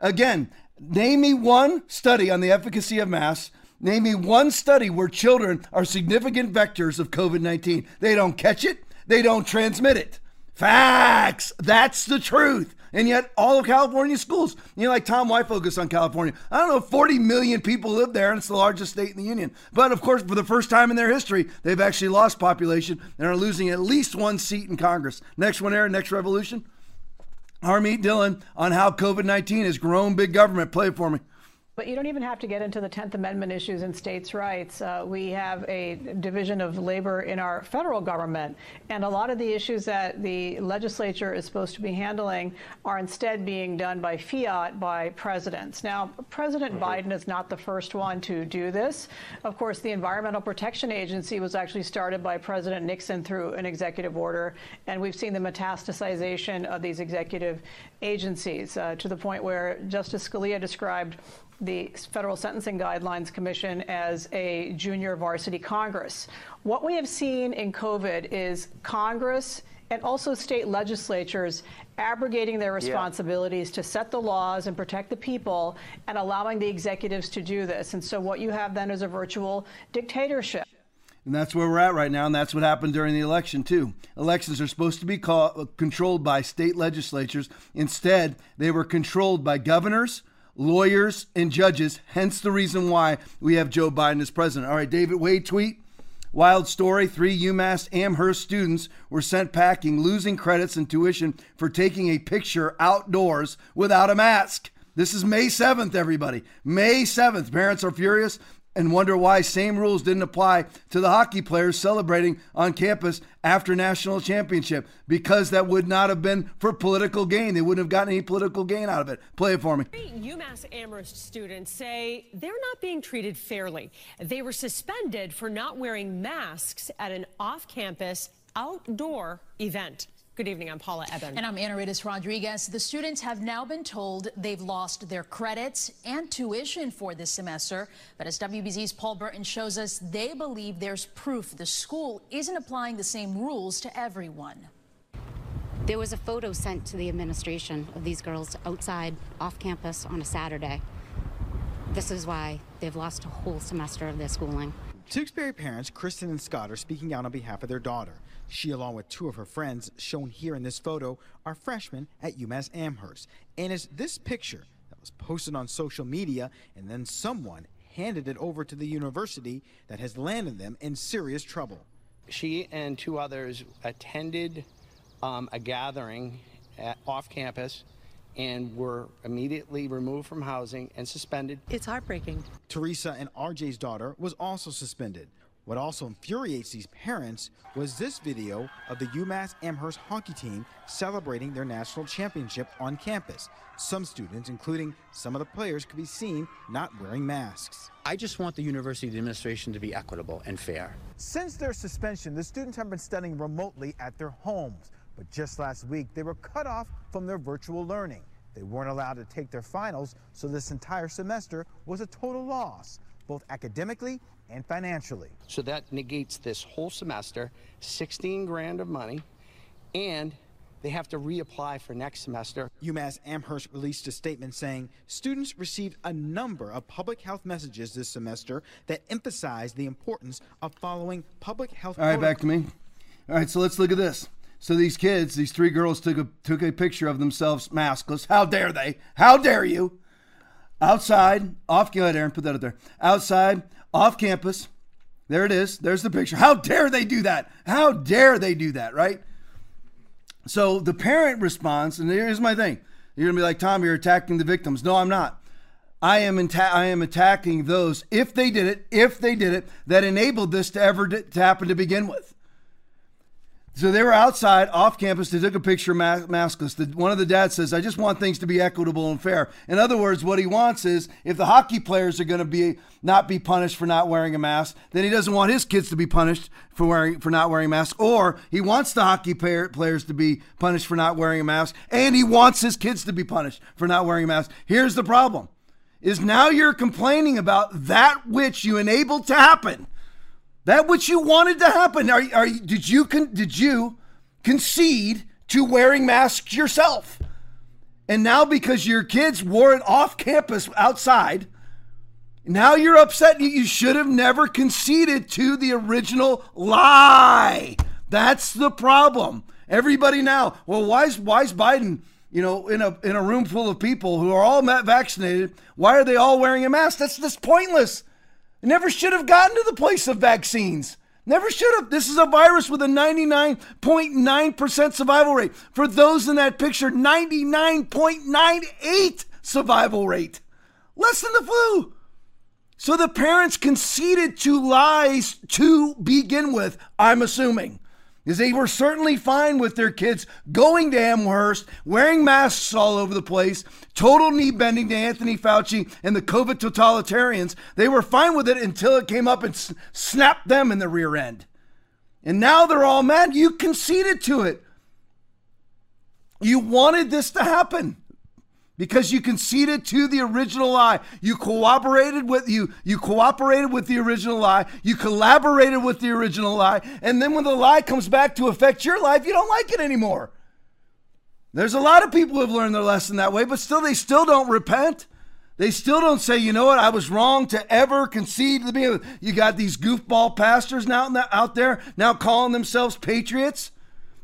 Again, name me one study on the efficacy of masks. Name me one study where children are significant vectors of COVID 19. They don't catch it, they don't transmit it. Facts. That's the truth. And yet, all of California schools, you know, like Tom White focused on California. I don't know, 40 million people live there, and it's the largest state in the union. But of course, for the first time in their history, they've actually lost population and are losing at least one seat in Congress. Next one, Aaron, next revolution. Harmeet Dillon on how COVID 19 has grown big government. Play it for me. But you don't even have to get into the 10th Amendment issues and states' rights. Uh, we have a division of labor in our federal government, and a lot of the issues that the legislature is supposed to be handling are instead being done by fiat by presidents. Now, President Biden is not the first one to do this. Of course, the Environmental Protection Agency was actually started by President Nixon through an executive order, and we've seen the metastasization of these executive agencies uh, to the point where Justice Scalia described the Federal Sentencing Guidelines Commission as a junior varsity Congress. What we have seen in COVID is Congress and also state legislatures abrogating their responsibilities to set the laws and protect the people and allowing the executives to do this. And so what you have then is a virtual dictatorship. And that's where we're at right now, and that's what happened during the election, too. Elections are supposed to be call, controlled by state legislatures. Instead, they were controlled by governors, lawyers, and judges, hence the reason why we have Joe Biden as president. All right, David Wade tweet. Wild story three UMass Amherst students were sent packing, losing credits and tuition for taking a picture outdoors without a mask. This is May 7th, everybody. May 7th. Parents are furious and wonder why same rules didn't apply to the hockey players celebrating on campus after national championship because that would not have been for political gain. They wouldn't have gotten any political gain out of it. Play it for me. UMass Amherst students say they're not being treated fairly. They were suspended for not wearing masks at an off-campus outdoor event. Good evening, I'm Paula Ebben. And I'm Anaridis Rodriguez. The students have now been told they've lost their credits and tuition for this semester. But as WBZ's Paul Burton shows us, they believe there's proof the school isn't applying the same rules to everyone. There was a photo sent to the administration of these girls outside off campus on a Saturday. This is why they've lost a whole semester of their schooling. Tewksbury parents Kristen and Scott are speaking out on behalf of their daughter. She, along with two of her friends, shown here in this photo, are freshmen at UMass Amherst. And it's this picture that was posted on social media, and then someone handed it over to the university that has landed them in serious trouble. She and two others attended um, a gathering at, off campus and were immediately removed from housing and suspended. It's heartbreaking. Teresa and RJ's daughter was also suspended. What also infuriates these parents was this video of the UMass Amherst hockey team celebrating their national championship on campus. Some students, including some of the players, could be seen not wearing masks. I just want the university administration to be equitable and fair. Since their suspension, the students have been studying remotely at their homes. But just last week, they were cut off from their virtual learning. They weren't allowed to take their finals, so this entire semester was a total loss, both academically and financially. So that negates this whole semester, 16 grand of money, and they have to reapply for next semester. UMass Amherst released a statement saying students received a number of public health messages this semester that emphasize the importance of following public health. All right, back to me. All right, so let's look at this. So these kids, these three girls took a took a picture of themselves maskless. How dare they? How dare you? Outside, off go ahead, Aaron, put that up there. Outside, off campus, There it is. There's the picture. How dare they do that? How dare they do that, right? So the parent responds, and here's my thing. You're going to be like, Tom, you're attacking the victims. No, I'm not. I am, atta- I am attacking those, if they did it, if they did it, that enabled this to ever d- to happen to begin with. So they were outside off campus. They took a picture ma- maskless. The, one of the dads says, I just want things to be equitable and fair. In other words, what he wants is if the hockey players are going to be not be punished for not wearing a mask, then he doesn't want his kids to be punished for wearing for not wearing a mask. Or he wants the hockey player, players to be punished for not wearing a mask, and he wants his kids to be punished for not wearing a mask. Here's the problem. Is now you're complaining about that which you enabled to happen. That which you wanted to happen. Are, are did you con, did you concede to wearing masks yourself? And now because your kids wore it off campus outside, now you're upset. You should have never conceded to the original lie. That's the problem. Everybody now, well, why is, why is Biden, you know, in a in a room full of people who are all vaccinated? Why are they all wearing a mask? That's just pointless. It never should have gotten to the place of vaccines. Never should have. This is a virus with a 99.9% survival rate. For those in that picture, 99.98 survival rate. Less than the flu. So the parents conceded to lies to begin with, I'm assuming. Because they were certainly fine with their kids going to Amherst, wearing masks all over the place, total knee bending to Anthony Fauci and the COVID totalitarians. They were fine with it until it came up and snapped them in the rear end. And now they're all mad. You conceded to it. You wanted this to happen because you conceded to the original lie. You cooperated with you you cooperated with the original lie. You collaborated with the original lie. And then when the lie comes back to affect your life, you don't like it anymore. There's a lot of people who have learned their lesson that way, but still they still don't repent. They still don't say, you know what, I was wrong to ever concede to me. You got these goofball pastors now out there now calling themselves patriots.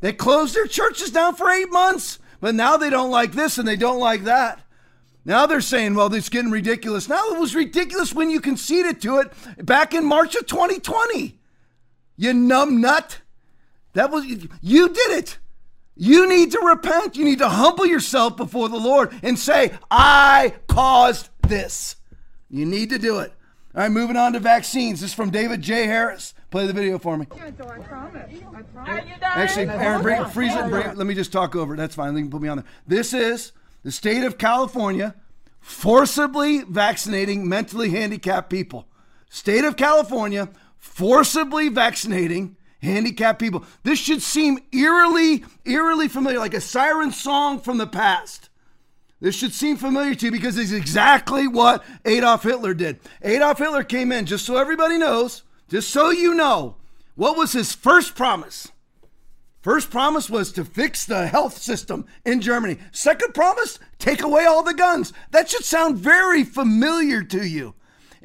They closed their churches down for eight months. But now they don't like this and they don't like that. Now they're saying, well, it's getting ridiculous. Now it was ridiculous when you conceded to it back in March of 2020. You numb nut. That was you did it. You need to repent. You need to humble yourself before the Lord and say, I caused this. You need to do it. All right, moving on to vaccines. This is from David J. Harris. Play the video for me. I promise. I promise. Actually, Aaron, bring, freeze it. Bring, let me just talk over it. That's fine. You can put me on there. This is the state of California forcibly vaccinating mentally handicapped people. State of California forcibly vaccinating handicapped people. This should seem eerily, eerily familiar, like a siren song from the past. This should seem familiar to you because it's exactly what Adolf Hitler did. Adolf Hitler came in, just so everybody knows, just so you know, what was his first promise? First promise was to fix the health system in Germany. Second promise, take away all the guns. That should sound very familiar to you.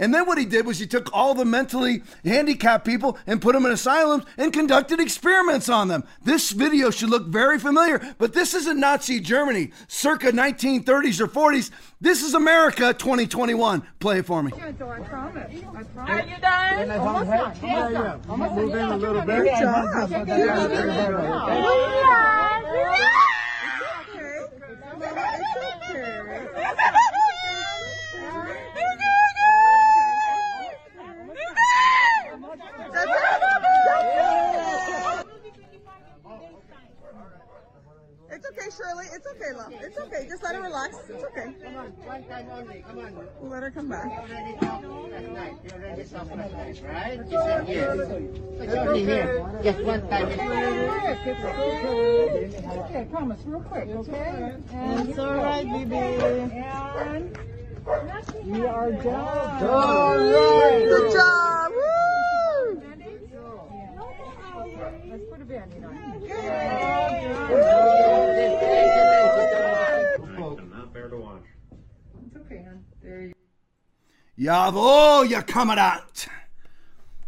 And then what he did was he took all the mentally handicapped people and put them in asylums and conducted experiments on them. This video should look very familiar, but this isn't Nazi Germany circa 1930s or 40s. This is America 2021. Play it for me. I promise. I promise. Are you done? Almost done. Almost done. Almost Move in a little bit. Good job. Good Good job. It's okay, Shirley. It's okay, love. It's okay. Just let her relax. It's okay. Come on. One time only. Come on. Let her come back. You ready to go? At night. You ready to start right? You said yes. It's only here. Just one time. It's okay. It's okay. Promise. Real quick, okay? And it's all right, baby. And you are done. All right. Good job. Woo! Let's put a bandage on. Not fair to watch. It's okay, hon. There you Jawohl, Ihr Kommandant.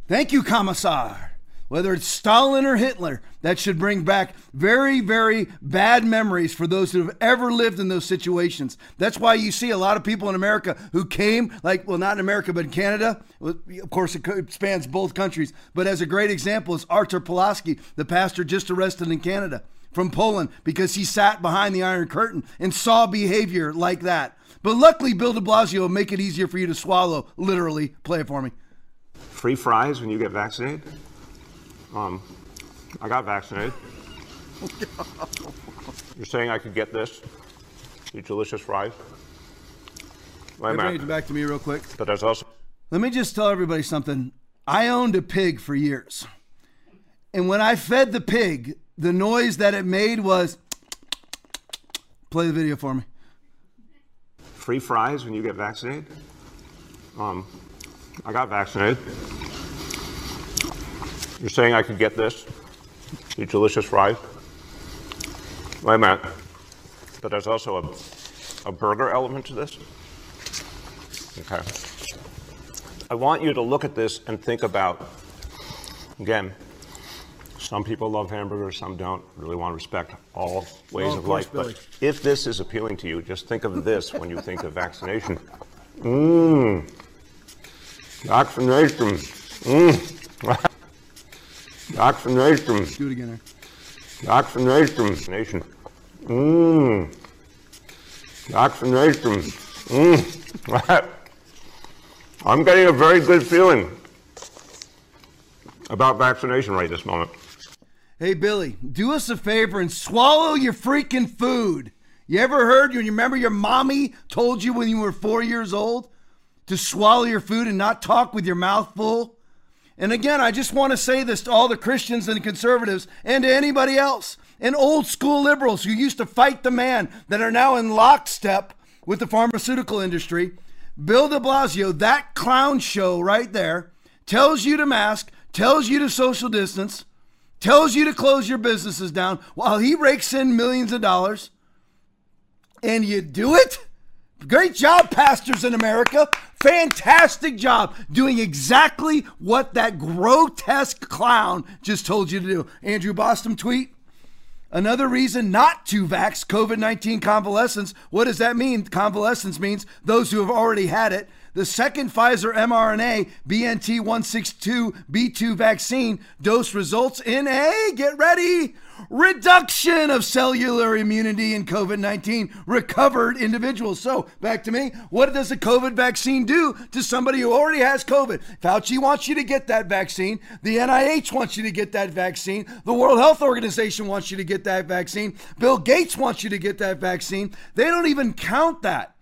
Thank you, Commissar. Whether it's Stalin or Hitler, that should bring back very, very bad memories for those who have ever lived in those situations. That's why you see a lot of people in America who came, like, well, not in America, but in Canada. Of course, it spans both countries. But as a great example is Artur Pawlowski, the pastor just arrested in Canada from Poland because he sat behind the Iron Curtain and saw behavior like that. But luckily, Bill de Blasio will make it easier for you to swallow, literally. Play it for me. Free fries when you get vaccinated? Um, I got vaccinated. (laughs) You're saying I could get this? These delicious fries? Wait a minute. back to me real quick. But there's also. Let me just tell everybody something. I owned a pig for years. And when I fed the pig, the noise that it made was. Play the video for me free fries when you get vaccinated? Um, I got vaccinated. You're saying I could get this? These delicious fries? Wait a minute. But there's also a, a burger element to this? Okay. I want you to look at this and think about, again, some people love hamburgers, some don't. Really want to respect all ways oh, of, of course, life. Billy. But if this is appealing to you, just think of this when you think of vaccination. (laughs) Mmm. Vaccination. Mmm. (laughs) Vaccination. Do it again. Eric. Vaccination. Mmm. Vaccination. Mmm. I'm getting a very good feeling about vaccination right this moment. Hey, Billy, do us a favor and swallow your freaking food. You ever heard, you remember your mommy told you when you were four years old to swallow your food and not talk with your mouth full? And again, I just want to say this to all the Christians and conservatives and to anybody else and old school liberals who used to fight the man that are now in lockstep with the pharmaceutical industry. Bill de Blasio, that clown show right there, tells you to mask, tells you to social distance tells you to close your businesses down while he rakes in millions of dollars, and you do it? Great job, pastors in America. Fantastic job doing exactly what that grotesque clown just told you to do. Andrew Bostom tweet. Another reason not to vax COVID 19 convalescents. What does that mean? Convalescence means those who have already had it. The second Pfizer mRNA BNT 162b2 vaccine dose results in a, get ready, reduction of cellular immunity in COVID 19 recovered individuals. So, back to me. What does a COVID vaccine do to somebody who already has COVID? Fauci wants you to get that vaccine. The NIH wants you to get that vaccine. The World Health Organization wants you to get that vaccine. Bill Gates wants you to get that vaccine. They don't even count that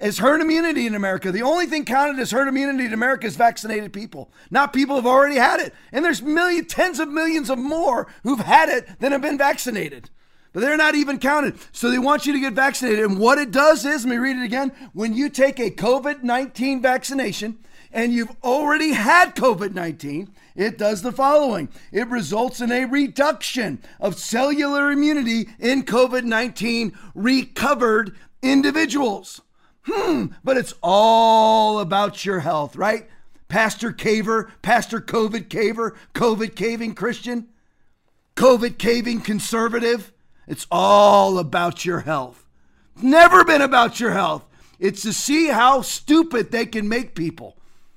as herd immunity in America. The only thing counted as herd immunity in America is vaccinated people, not people who've already had it. And there's tens of millions of more who've had it than have been vaccinated. But they're not even counted. So they want you to get vaccinated. And what it does is, let me read it again. When you take a COVID 19 vaccination and you've already had COVID 19, it does the following it results in a reduction of cellular immunity in COVID 19 recovered individuals. Hmm, but it's all about your health, right? Pastor Caver, Pastor COVID Caver, COVID caving Christian, COVID caving conservative. It's all about your health. Never been about your health. It's to see how stupid they can make people.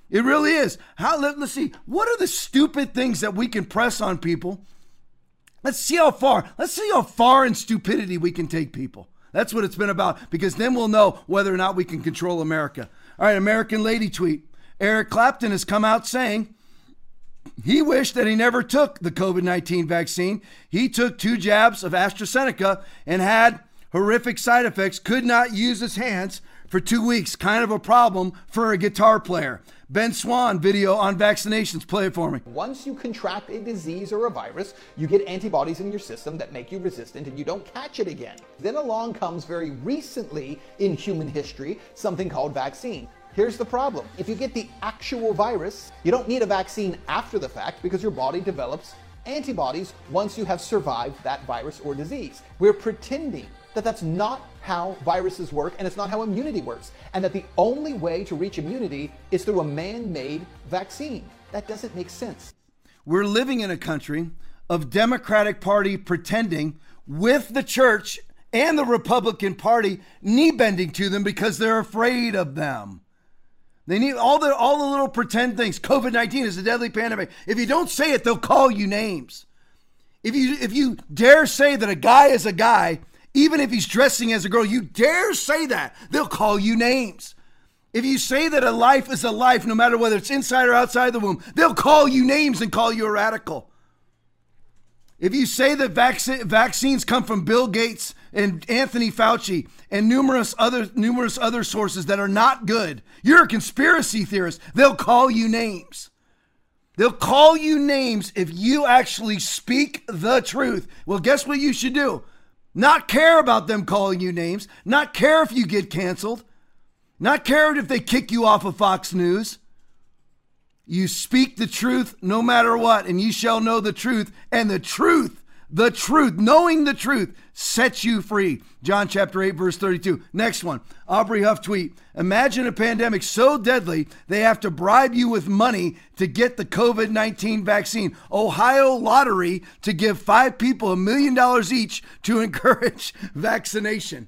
It really is. How let, us see. What are the stupid things that we can press on people? Let's see how far. Let's see how far in stupidity we can take people. That's what it's been about because then we'll know whether or not we can control America. All right, American Lady tweet. Eric Clapton has come out saying he wished that he never took the COVID 19 vaccine. He took two jabs of AstraZeneca and had horrific side effects, could not use his hands for two weeks. Kind of a problem for a guitar player. Ben Swann video on vaccinations. Play it for me. Once you contract a disease or a virus, you get antibodies in your system that make you resistant and you don't catch it again. Then along comes very recently in human history something called vaccine. Here's the problem. If you get the actual virus, you don't need a vaccine after the fact because your body develops antibodies once you have survived that virus or disease. We're pretending that that's not how viruses work and it's not how immunity works, and that the only way to reach immunity is through a man made vaccine. That doesn't make sense. we're living in a country of Democratic Party pretending with the church and the Republican Party knee bending to them because they're afraid of them. They need all the all the little pretend things. COVID nineteen is a deadly pandemic. If you don't say it, they'll call you names. If you if you dare say that a guy is a guy, even if he's dressing as a girl, you dare say that, they'll call you names. If you say that a life is a life, no matter whether it's inside or outside the womb, they'll call you names and call you a radical. If you say that vac- vaccines come from Bill Gates and Anthony Fauci and numerous other numerous other sources that are not good, you're a conspiracy theorist. They'll call you names. They'll call you names if you actually speak the truth. Well, guess what you should do? Not care about them calling you names, not care if you get canceled, not care if they kick you off of Fox News. You speak the truth no matter what, and you shall know the truth, and the truth, the truth, knowing the truth, sets you free. John chapter 8, verse 32. Next one. Aubrey Huff tweet. Imagine a pandemic so deadly they have to bribe you with money to get the COVID 19 vaccine. Ohio lottery to give five people a million dollars each to (laughs) encourage vaccination.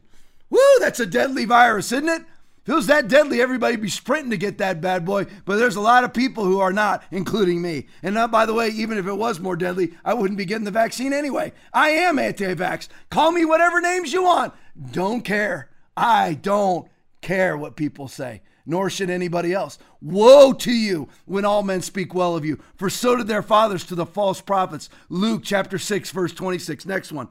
Woo, that's a deadly virus, isn't it? If it was that deadly, everybody'd be sprinting to get that bad boy. But there's a lot of people who are not, including me. And uh, by the way, even if it was more deadly, I wouldn't be getting the vaccine anyway. I am anti vax. Call me whatever names you want. Don't care. I don't care what people say, nor should anybody else. Woe to you when all men speak well of you, for so did their fathers to the false prophets. Luke chapter 6, verse 26. Next one.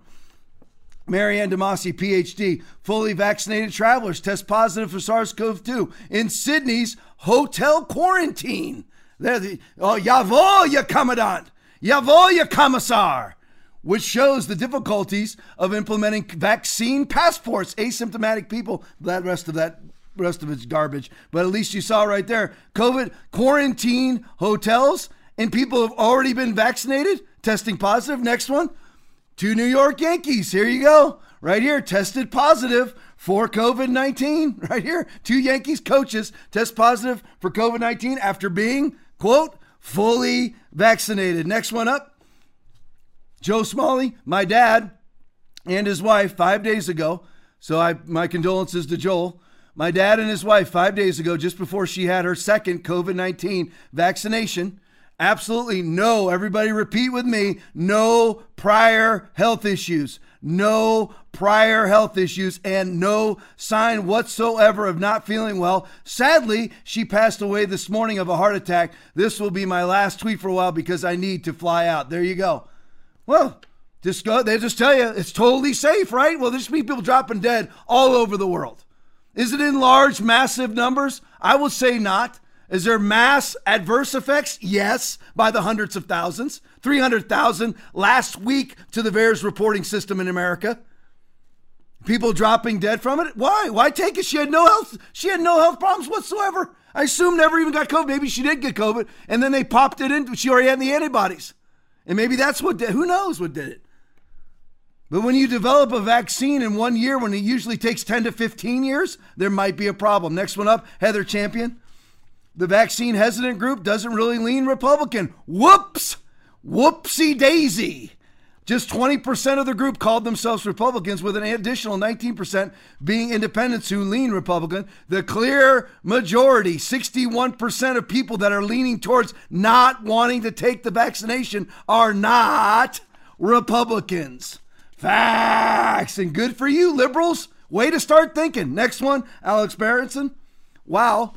Maryanne Demasi, PhD, fully vaccinated travelers test positive for SARS CoV 2 in Sydney's hotel quarantine. There, the, oh, Yavo, ya commandant, Yavo, ya commissar, which shows the difficulties of implementing vaccine passports. Asymptomatic people, that rest of that rest of it's garbage. But at least you saw right there COVID quarantine hotels and people have already been vaccinated, testing positive. Next one Two New York Yankees. Here you go. Right here, tested positive for COVID 19. (laughs) Right here, two Yankees coaches test positive for COVID 19 after being, quote, fully vaccinated. Next one up Joe Smalley, my dad, and his wife five days ago. So I, my condolences to Joel. My dad and his wife five days ago, just before she had her second COVID 19 vaccination, Absolutely no. Everybody repeat with me no prior health issues. No prior health issues and no sign whatsoever of not feeling well. Sadly, she passed away this morning of a heart attack. This will be my last tweet for a while because I need to fly out. There you go. Well, just go. They just tell you it's totally safe, right? Well, there's people dropping dead all over the world. Is it in large, massive numbers? I will say not. Is there mass adverse effects? Yes, by the hundreds of thousands. 300,000 last week to the VAERS reporting system in America. People dropping dead from it. Why? Why take it? She had no health. She had no health problems whatsoever. I assume never even got COVID. Maybe she did get COVID, and then they popped it in. She already had the antibodies, and maybe that's what did. Who knows what did it? But when you develop a vaccine in one year, when it usually takes 10 to 15 years, there might be a problem. Next one up, Heather Champion the vaccine hesitant group doesn't really lean Republican. Whoops! Whoopsie daisy. Just 20% of the group called themselves Republicans, with an additional 19% being independents who lean Republican. The clear majority, 61% of people that are leaning towards not wanting to take the vaccination, are not Republicans. Facts. And good for you, liberals. Way to start thinking. Next one, Alex Berenson. Wow.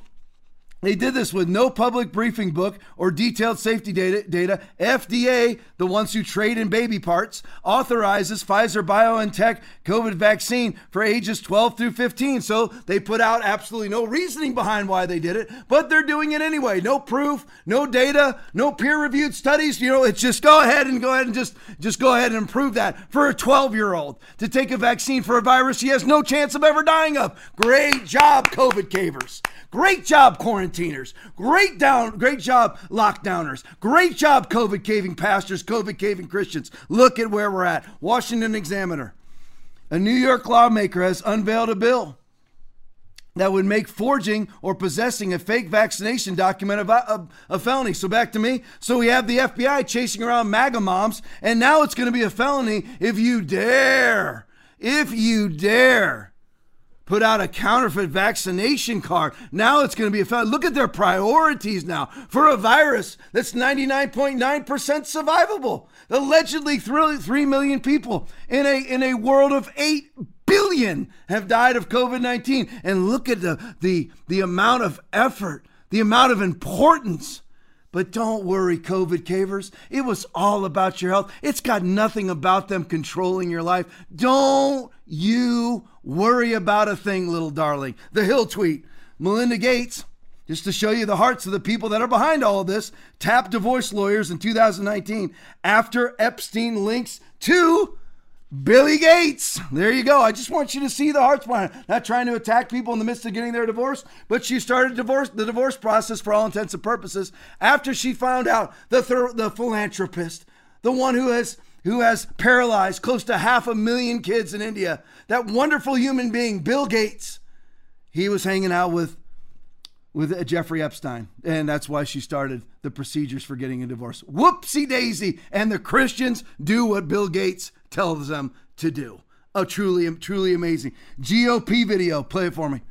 They did this with no public briefing book or detailed safety data. data. FDA, the ones who trade in baby parts, authorizes Pfizer BioNTech COVID vaccine for ages 12 through 15. So they put out absolutely no reasoning behind why they did it, but they're doing it anyway. No proof, no data, no peer-reviewed studies. You know, it's just go ahead and go ahead and just just go ahead and improve that for a 12-year-old to take a vaccine for a virus he has no chance of ever dying of. Great job, COVID cavers. Great job, quarantiners. Great down, great job, lockdowners. Great job, COVID caving pastors, COVID caving Christians. Look at where we're at. Washington Examiner. A New York lawmaker has unveiled a bill that would make forging or possessing a fake vaccination document a, a, a, felony. So back to me. So we have the FBI chasing around MAGA moms, and now it's going to be a felony if you dare, if you dare put out a counterfeit vaccination card. Now it's going to be a. Look at their priorities now for a virus that's 99.9% survivable. Allegedly 3 million people in a, in a world of 8 billion have died of COVID 19. And look at the, the, the amount of effort, the amount of importance. But don't worry, COVID cavers. It was all about your health. It's got nothing about them controlling your life. Don't you worry about a thing, little darling. The Hill tweet Melinda Gates, just to show you the hearts of the people that are behind all this, tapped divorce lawyers in 2019 after Epstein links to Billy Gates. There you go. I just want you to see the hearts behind it. Not trying to attack people in the midst of getting their divorce, but she started divorce the divorce process for all intents and purposes after she found out the thir- the philanthropist, the one who has who has paralyzed close to half a million kids in India, that wonderful human being, Bill Gates. He was hanging out with with Jeffrey Epstein, and that's why she started the procedures for getting a divorce. Whoopsie daisy! And the Christians do what Bill Gates tells them to do. A truly, truly amazing GOP video. Play it for me.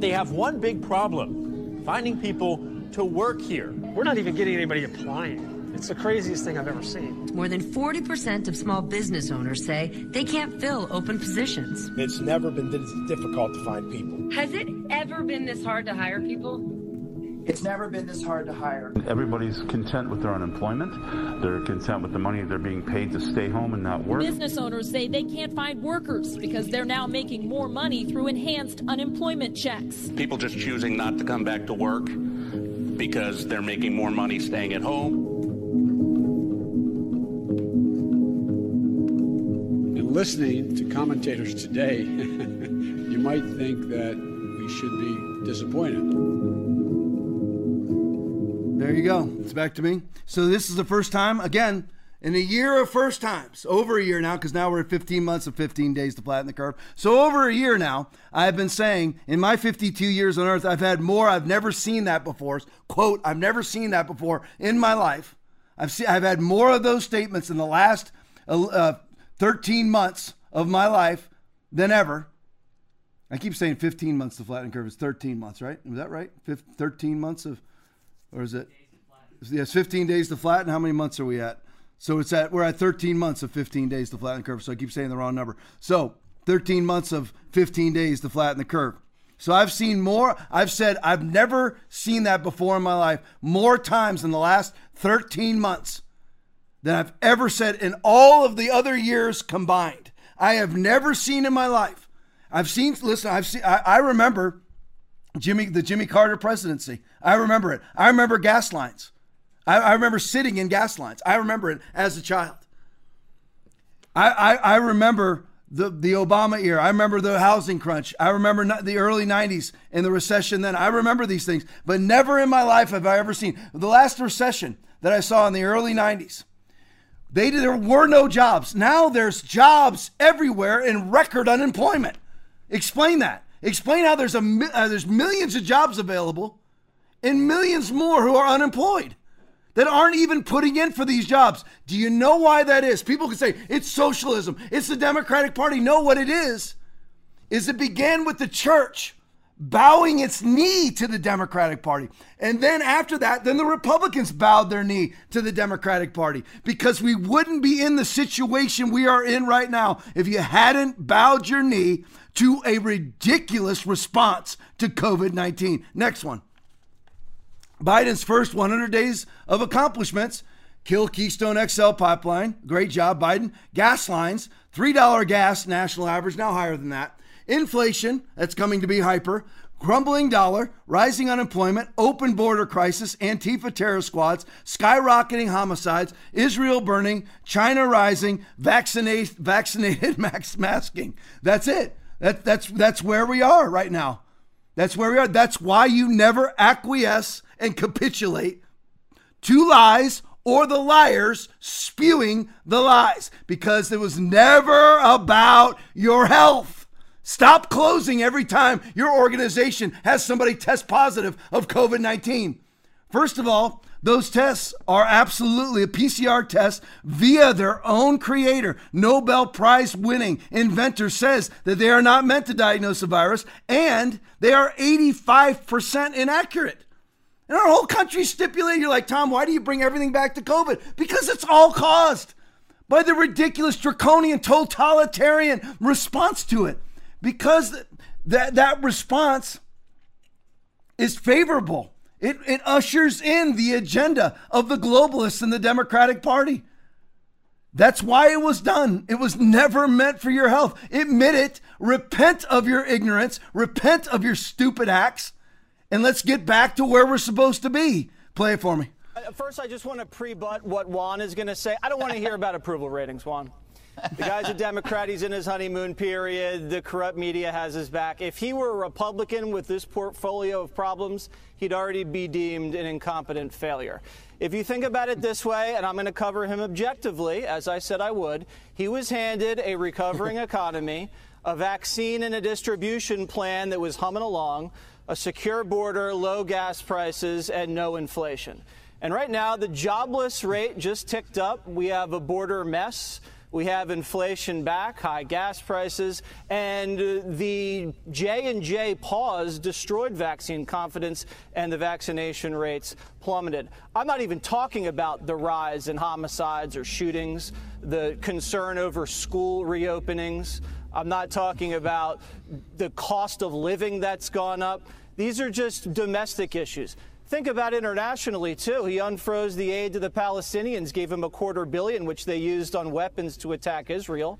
They have one big problem finding people to work here. We're not even getting anybody applying. It's the craziest thing I've ever seen. More than 40% of small business owners say they can't fill open positions. It's never been this difficult to find people. Has it ever been this hard to hire people? It's never been this hard to hire. Everybody's content with their unemployment. They're content with the money they're being paid to stay home and not work. Business owners say they can't find workers because they're now making more money through enhanced unemployment checks. People just choosing not to come back to work because they're making more money staying at home. And listening to commentators today, (laughs) you might think that we should be disappointed. There you go. It's back to me. So this is the first time, again, in a year of first times, over a year now, because now we're at 15 months of 15 days to flatten the curve. So over a year now, I've been saying in my 52 years on earth, I've had more. I've never seen that before. Quote, I've never seen that before in my life. I've seen, I've had more of those statements in the last uh, 13 months of my life than ever. I keep saying 15 months to flatten the curve. It's 13 months, right? Is that right? 15, 13 months of or is it? Yes, 15 days to flatten. How many months are we at? So it's at we're at 13 months of 15 days to flatten the curve. So I keep saying the wrong number. So 13 months of 15 days to flatten the curve. So I've seen more. I've said I've never seen that before in my life. More times in the last 13 months than I've ever said in all of the other years combined. I have never seen in my life. I've seen. Listen, I've seen. I, I remember Jimmy, the Jimmy Carter presidency. I remember it. I remember gas lines. I, I remember sitting in gas lines. I remember it as a child. I, I, I remember the, the Obama era. I remember the housing crunch. I remember the early 90s and the recession then. I remember these things, but never in my life have I ever seen the last recession that I saw in the early 90s. They, there were no jobs. Now there's jobs everywhere and record unemployment. Explain that. Explain how there's a uh, there's millions of jobs available, and millions more who are unemployed that aren't even putting in for these jobs. Do you know why that is? People can say it's socialism, it's the Democratic Party. No, what it is is it began with the church bowing its knee to the Democratic Party. And then after that, then the Republicans bowed their knee to the Democratic Party because we wouldn't be in the situation we are in right now if you hadn't bowed your knee to a ridiculous response to COVID 19. Next one Biden's first 100 days of accomplishments kill Keystone XL pipeline. Great job, Biden. Gas lines, $3 gas national average, now higher than that. Inflation, that's coming to be hyper. Crumbling dollar, rising unemployment, open border crisis, Antifa terror squads, skyrocketing homicides, Israel burning, China rising, vaccinate, vaccinated (laughs) max masking. That's it. That, that's, that's where we are right now. That's where we are. That's why you never acquiesce and capitulate to lies or the liars spewing the lies because it was never about your health. Stop closing every time your organization has somebody test positive of COVID 19. First of all, those tests are absolutely a PCR test via their own creator. Nobel Prize winning inventor says that they are not meant to diagnose a virus and they are 85% inaccurate. And our whole country stipulated, you're like, Tom, why do you bring everything back to COVID? Because it's all caused by the ridiculous draconian totalitarian response to it. Because that, that response is favorable it, it ushers in the agenda of the globalists and the Democratic Party. That's why it was done. It was never meant for your health. Admit it. Repent of your ignorance. Repent of your stupid acts. And let's get back to where we're supposed to be. Play it for me. Uh, first, I just want to pre-butt what Juan is going to say. I don't want to hear about approval ratings, Juan. The guy's a Democrat. He's in his honeymoon period. The corrupt media has his back. If he were a Republican with this portfolio of problems, he'd already be deemed an incompetent failure. If you think about it this way, and I'm going to cover him objectively, as I said I would, he was handed a recovering (laughs) economy, a vaccine and a distribution plan that was humming along, a secure border, low gas prices, and no inflation. And right now, the jobless rate just ticked up. We have a border mess. We have inflation back, high gas prices, and uh, the J&J pause destroyed vaccine confidence and the vaccination rates plummeted. I'm not even talking about the rise in homicides or shootings, the concern over school reopenings. I'm not talking about the cost of living that's gone up. These are just domestic issues. Think about internationally, too. He unfroze the aid to the Palestinians, gave them a quarter billion, which they used on weapons to attack Israel.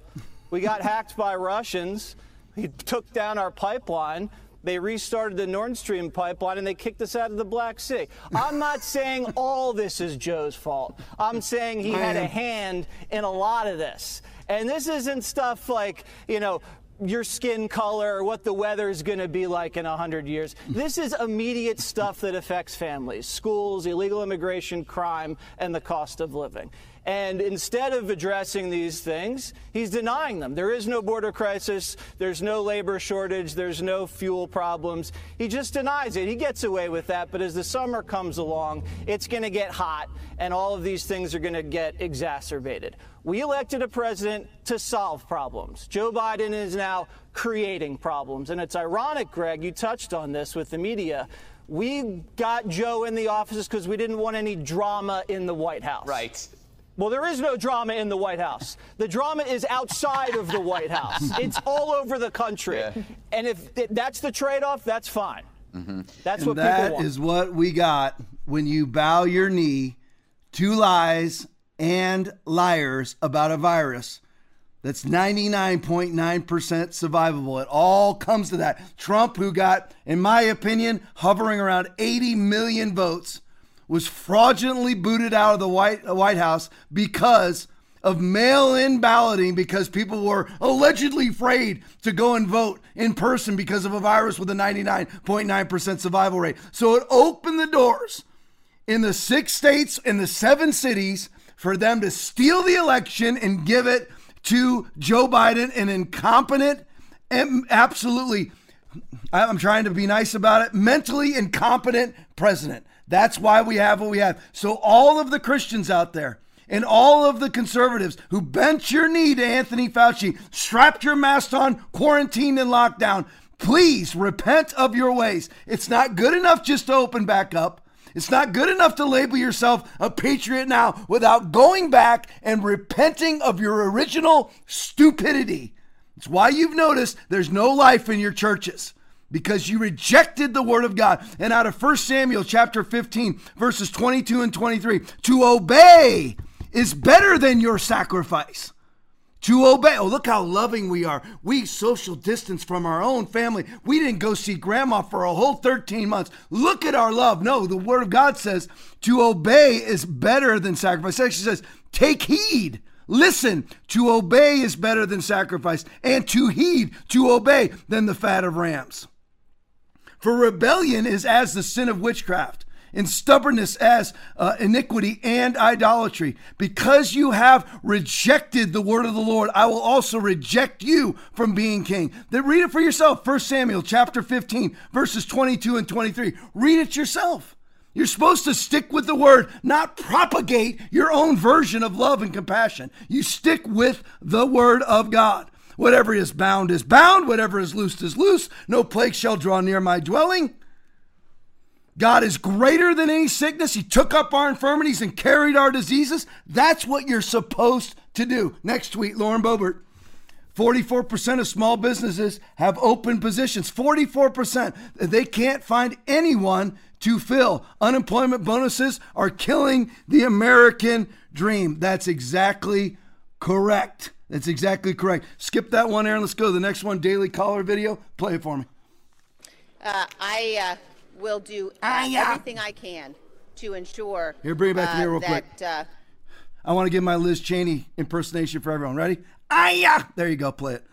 We got (laughs) hacked by Russians. He took down our pipeline. They restarted the Nord Stream pipeline and they kicked us out of the Black Sea. I'm not (laughs) saying all this is Joe's fault. I'm saying he had a hand in a lot of this. And this isn't stuff like, you know, your skin color or what the weather is going to be like in 100 years. This is immediate stuff that affects families, schools, illegal immigration, crime, and the cost of living. And instead of addressing these things, he's denying them. There is no border crisis. There's no labor shortage. There's no fuel problems. He just denies it. He gets away with that. But as the summer comes along, it's going to get hot, and all of these things are going to get exacerbated. We elected a president to solve problems. Joe Biden is now creating problems. And it's ironic, Greg, you touched on this with the media. We got Joe in the offices because we didn't want any drama in the White House. Right. Well, there is no drama in the White House. The drama is outside of the White House. (laughs) It's all over the country. Yeah. And if that's the trade-off, that's fine. Mm-hmm. That's and what that people want. is what we got when you bow your knee to lies and liars about a virus that's 99.9% survivable. It all comes to that. Trump, who got, in my opinion, hovering around 80 million votes was fraudulently booted out of the White, uh, White House because of mail in balloting because people were allegedly afraid to go and vote in person because of a virus with a 99.9% survival rate. So it opened the doors in the six states, in the seven cities, for them to steal the election and give it to Joe Biden, an incompetent, absolutely, I'm trying to be nice about it, mentally incompetent president. That's why we have what we have. So, all of the Christians out there and all of the conservatives who bent your knee to Anthony Fauci, strapped your mask on, quarantined and locked down, please repent of your ways. It's not good enough just to open back up. It's not good enough to label yourself a patriot now without going back and repenting of your original stupidity. It's why you've noticed there's no life in your churches because you rejected the word of God. And out of 1 Samuel chapter 15, verses 22 and 23, to obey is better than your sacrifice. To obey. Oh, look how loving we are. We social distance from our own family. We didn't go see grandma for a whole 13 months. Look at our love. No, the word of God says to obey is better than sacrifice. It actually says, take heed. Listen, to obey is better than sacrifice, and to heed, to obey, than the fat of rams. For rebellion is as the sin of witchcraft, and stubbornness as uh, iniquity and idolatry. Because you have rejected the word of the Lord, I will also reject you from being king. Then read it for yourself. 1 Samuel chapter 15, verses 22 and 23. Read it yourself. You're supposed to stick with the word, not propagate your own version of love and compassion. You stick with the word of God. Whatever is bound is bound, whatever is loosed is loose. No plague shall draw near my dwelling. God is greater than any sickness. He took up our infirmities and carried our diseases. That's what you're supposed to do. Next tweet, Lauren Boebert. 44% of small businesses have open positions. 44%. They can't find anyone to fill. Unemployment bonuses are killing the American dream. That's exactly correct. That's exactly correct. Skip that one, Aaron. Let's go to the next one. Daily caller video. Play it for me. Uh, I uh, will do uh, everything I can to ensure Here, bring it back me uh, real that, quick. Uh, I want to give my Liz Cheney impersonation for everyone. Ready? Aya! There you go. Play it.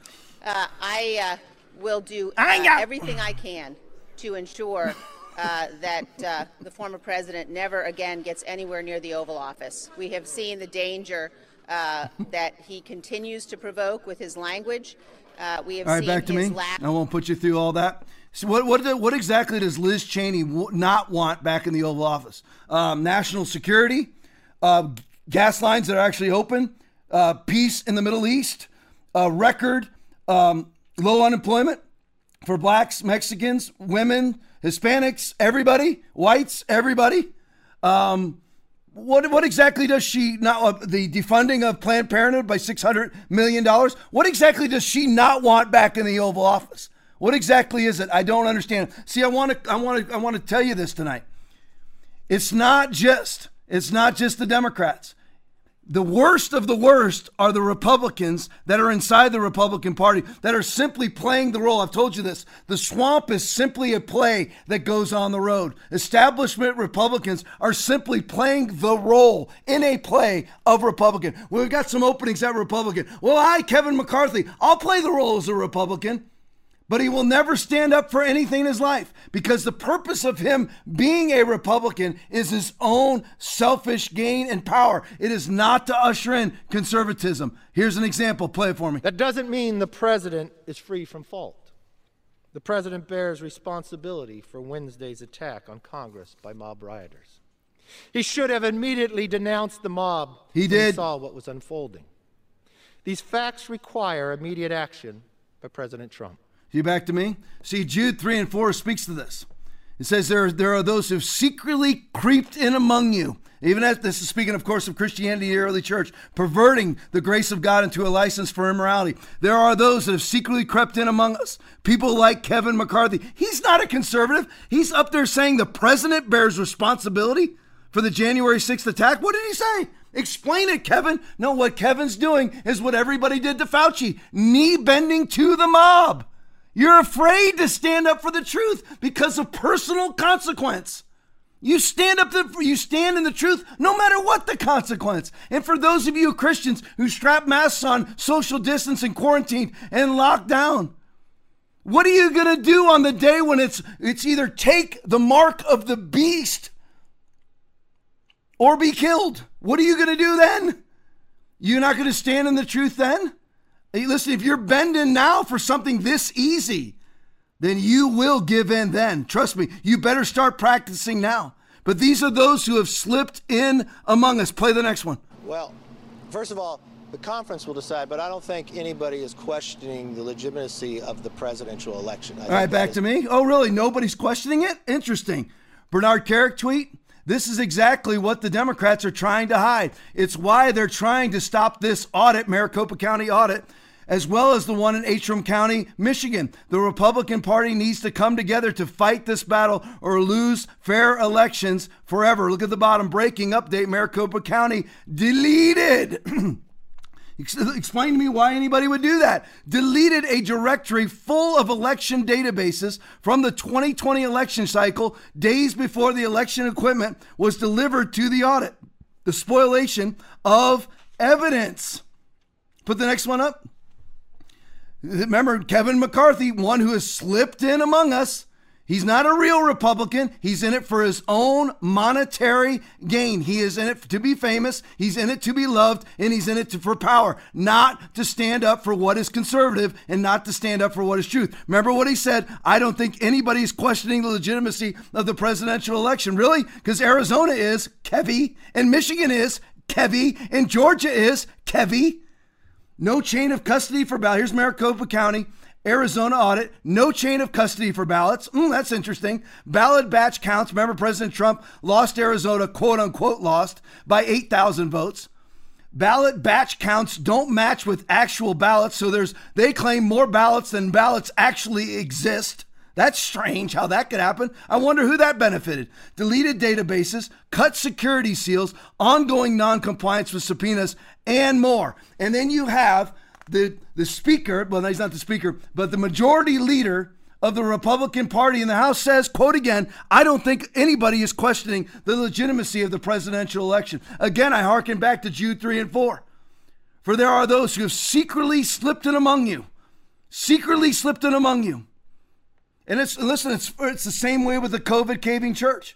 uh, I uh, will do uh, everything I can to ensure uh, that uh, the former president never again gets anywhere near the Oval Office. We have seen the danger uh, that he continues to provoke with his language. Uh, we have All right, seen back to his me. lack. I won't put you through all that. So what what what exactly does Liz Cheney w- not want back in the Oval Office? Um, national security, uh, gas lines that are actually open, uh, peace in the Middle East, uh, record um, low unemployment for blacks, Mexicans, women, Hispanics, everybody, whites, everybody. Um, what what exactly does she not uh, the defunding of Planned Parenthood by six hundred million dollars? What exactly does she not want back in the Oval Office? What exactly is it? I don't understand. See, I want to I want to I want to tell you this tonight. It's not just it's not just the Democrats. The worst of the worst are the Republicans that are inside the Republican Party that are simply playing the role. I've told you this. The swamp is simply a play that goes on the road. Establishment Republicans are simply playing the role in a play of Republican. We've got some openings at Republican. Well, I, Kevin McCarthy, I'll play the role as a Republican but he will never stand up for anything in his life because the purpose of him being a Republican is his own selfish gain and power. It is not to usher in conservatism. Here's an example. Play it for me. That doesn't mean the president is free from fault. The president bears responsibility for Wednesday's attack on Congress by mob rioters. He should have immediately denounced the mob He when did. he saw what was unfolding. These facts require immediate action by President Trump. You back to me? See, Jude 3 and 4 speaks to this. It says, There, there are those who've secretly creeped in among you. Even as this is speaking, of course, of Christianity, the early church, perverting the grace of God into a license for immorality. There are those that have secretly crept in among us. People like Kevin McCarthy. He's not a conservative. He's up there saying the president bears responsibility for the January 6th attack. What did he say? Explain it, Kevin. No, what Kevin's doing is what everybody did to Fauci knee bending to the mob. You're afraid to stand up for the truth because of personal consequence. You stand up the, you stand in the truth no matter what the consequence. And for those of you Christians who strap masks on, social distance and quarantine and locked down, what are you going to do on the day when it's it's either take the mark of the beast or be killed? What are you going to do then? You're not going to stand in the truth then? Hey, listen, if you're bending now for something this easy, then you will give in then. Trust me, you better start practicing now. But these are those who have slipped in among us. Play the next one. Well, first of all, the conference will decide, but I don't think anybody is questioning the legitimacy of the presidential election. I All right, back is- to me. Oh, really? Nobody's questioning it? Interesting. Bernard Kerik tweet. This is exactly what the Democrats are trying to hide. It's why they're trying to stop this audit, Maricopa County audit, as well as the one in Antrim County, Michigan. The Republican Party needs to come together to fight this battle or lose fair elections forever. Look at the bottom. Breaking update Maricopa County deleted. (clears throat) Explain to me why anybody would do that. Deleted a directory full of election databases from the 2020 election cycle days before the election equipment was delivered to the audit. The spoliation of evidence. Put the next one up. Remember, Kevin McCarthy, one who has slipped in among us. He's not a real Republican. He's in it for his own monetary gain. He is in it to be famous. He's in it to be loved, and he's in it to, for power, not to stand up for what is conservative and not to stand up for what is truth. Remember what he said? I don't think anybody is questioning the legitimacy of the presidential election. Really? Because Arizona is Kevy, and Michigan is Kevy, and Georgia is Kevy. No chain of custody for ballots. Here's Maricopa County. Arizona audit, no chain of custody for ballots. Mm, that's interesting. Ballot batch counts. Remember, President Trump lost Arizona, quote unquote, lost by 8,000 votes. Ballot batch counts don't match with actual ballots, so there's they claim more ballots than ballots actually exist. That's strange how that could happen. I wonder who that benefited. Deleted databases, cut security seals, ongoing noncompliance with subpoenas, and more. And then you have the the speaker, well, he's not the speaker, but the majority leader of the Republican Party in the House says, quote again, I don't think anybody is questioning the legitimacy of the presidential election. Again, I hearken back to Jude 3 and 4. For there are those who have secretly slipped in among you, secretly slipped in among you. And it's listen, it's it's the same way with the COVID caving church,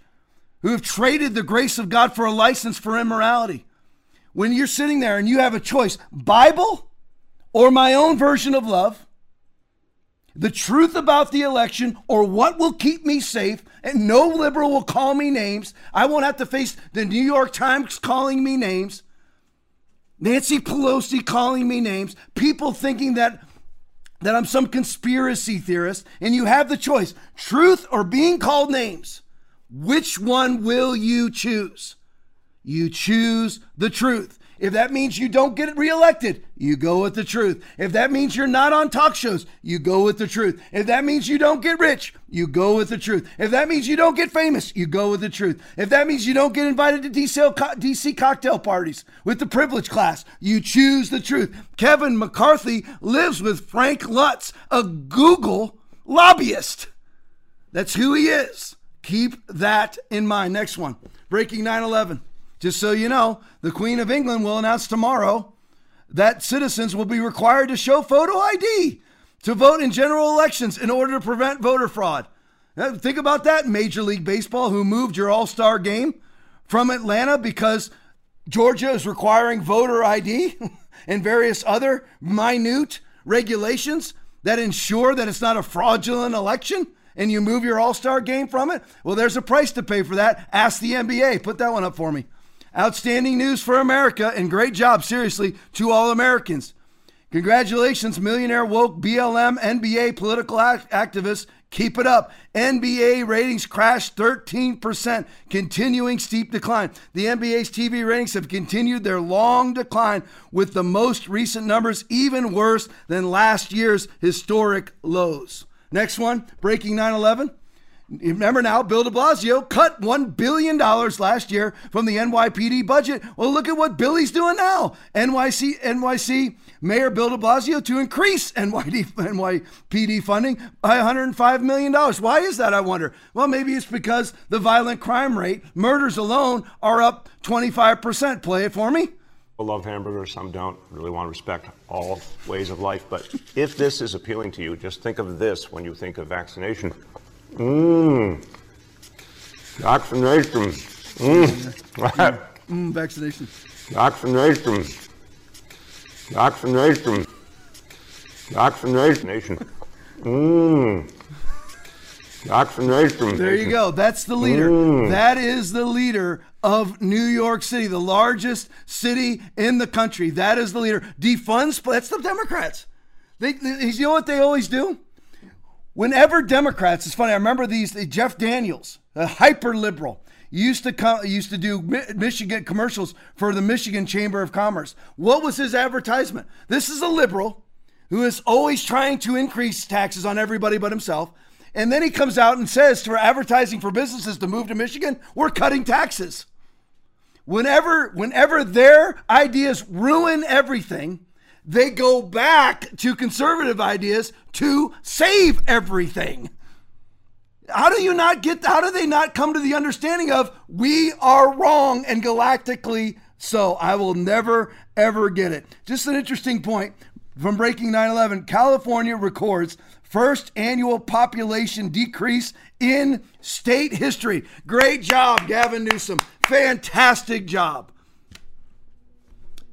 who have traded the grace of God for a license for immorality. When you're sitting there and you have a choice, Bible or my own version of love, the truth about the election, or what will keep me safe, and no liberal will call me names. I won't have to face the New York Times calling me names, Nancy Pelosi calling me names, people thinking that that I'm some conspiracy theorist, and you have the choice truth or being called names. Which one will you choose? You choose the truth. If that means you don't get reelected, you go with the truth. If that means you're not on talk shows, you go with the truth. If that means you don't get rich, you go with the truth. If that means you don't get famous, you go with the truth. If that means you don't get invited to DC cocktail parties with the privilege class, you choose the truth. Kevin McCarthy lives with Frank Luntz, a Google lobbyist. That's who he is. Keep that in mind. Next one breaking 9 11. Just so you know, the Queen of England will announce tomorrow that citizens will be required to show photo ID to vote in general elections in order to prevent voter fraud. Now, think about that, Major League Baseball, who moved your All Star game from Atlanta because Georgia is requiring voter ID (laughs) and various other minute regulations that ensure that it's not a fraudulent election and you move your All Star game from it? Well, there's a price to pay for that. Ask the NBA. Put that one up for me. Outstanding news for America and great job, seriously, to all Americans. Congratulations, millionaire woke BLM NBA political act- activists. Keep it up. NBA ratings crashed 13%, continuing steep decline. The NBA's TV ratings have continued their long decline, with the most recent numbers even worse than last year's historic lows. Next one, breaking 9 11. Remember now, Bill de Blasio cut $1 billion last year from the NYPD budget. Well, look at what Billy's doing now. NYC, NYC Mayor Bill de Blasio to increase NYD, NYPD funding by $105 million. Why is that, I wonder? Well, maybe it's because the violent crime rate, murders alone, are up 25%. Play it for me. Some love hamburgers, some don't. Really want to respect all ways of life. But if this is appealing to you, just think of this when you think of vaccination. Mmm. Vaccination. Mmm. mm, vaccination. Vaccination. Vaccination. Vaccination. Mmm. Vaccination. There you go. That's the leader. Mm. That is the leader of New York City, the largest city in the country. That is the leader. Defunds. That's the Democrats. They, they, you know what they always do? Whenever Democrats, it's funny. I remember these. Jeff Daniels, a hyper liberal, used to come, used to do Michigan commercials for the Michigan Chamber of Commerce. What was his advertisement? This is a liberal who is always trying to increase taxes on everybody but himself. And then he comes out and says for advertising for businesses to move to Michigan, we're cutting taxes. Whenever, whenever their ideas ruin everything, they go back to conservative ideas to save everything. How do you not get, how do they not come to the understanding of we are wrong and galactically so? I will never, ever get it. Just an interesting point. from Breaking 9/11, California records first annual population decrease in state history. Great job, Gavin Newsom. Fantastic job.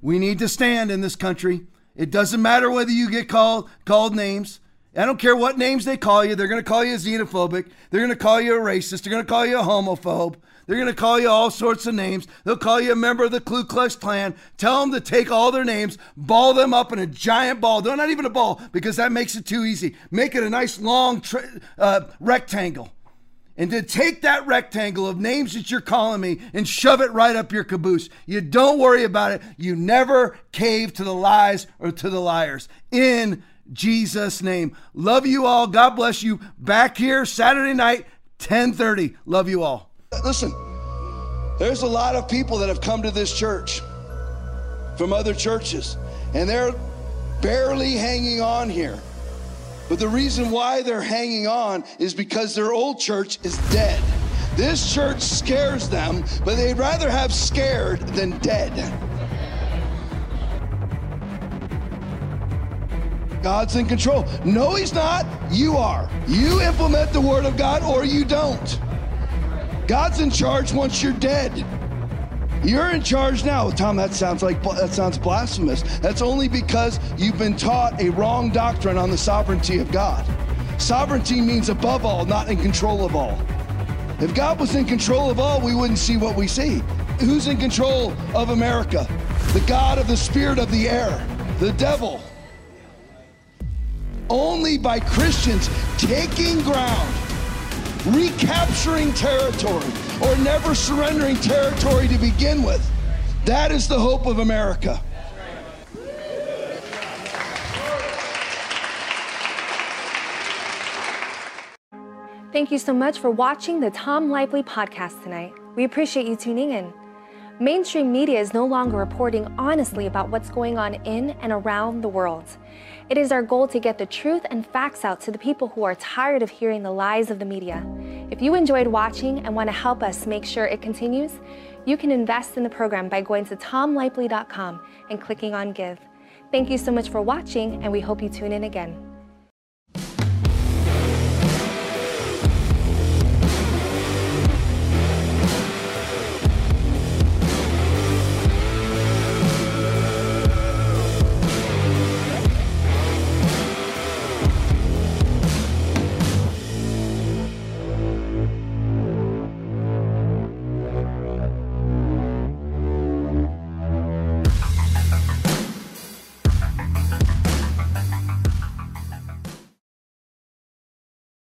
We need to stand in this country. It doesn't matter whether you get called called names. I don't care what names they call you. They're going to call you a xenophobic. They're going to call you a racist. They're going to call you a homophobe. They're going to call you all sorts of names. They'll call you a member of the Ku Klux Klan. Tell them to take all their names, ball them up in a giant ball. No, not even a ball, because that makes it too easy. Make it a nice long tra- uh, rectangle. And to take that rectangle of names that you're calling me and shove it right up your caboose. You don't worry about it. You never cave to the lies or to the liars. In Jesus' name. Love you all. God bless you. Back here Saturday night, 1030. Love you all. Listen, there's a lot of people that have come to this church from other churches, and they're barely hanging on here. But the reason why they're hanging on is because their old church is dead. This church scares them, but they'd rather have scared than dead. God's in control. No, He's not. You are. You implement the Word of God or you don't. God's in charge once you're dead. You're in charge now. Tom, that sounds like that sounds blasphemous. That's only because you've been taught a wrong doctrine on the sovereignty of God. Sovereignty means above all, not in control of all. If God was in control of all, we wouldn't see what we see. Who's in control of America? The God of the spirit of the air, the devil. Only by Christians taking ground recapturing territory or never surrendering territory to begin with. That is the hope of America. Thank you so much for watching the Tom Lively podcast tonight. We appreciate you tuning in. Mainstream media is no longer reporting honestly about what's going on in and around the world. It is our goal to get the truth and facts out to the people who are tired of hearing the lies of the media. If you enjoyed watching and want to help us make sure it continues, you can invest in the program by going to tomlively.com and clicking on Give. Thank you so much for watching, and we hope you tune in again.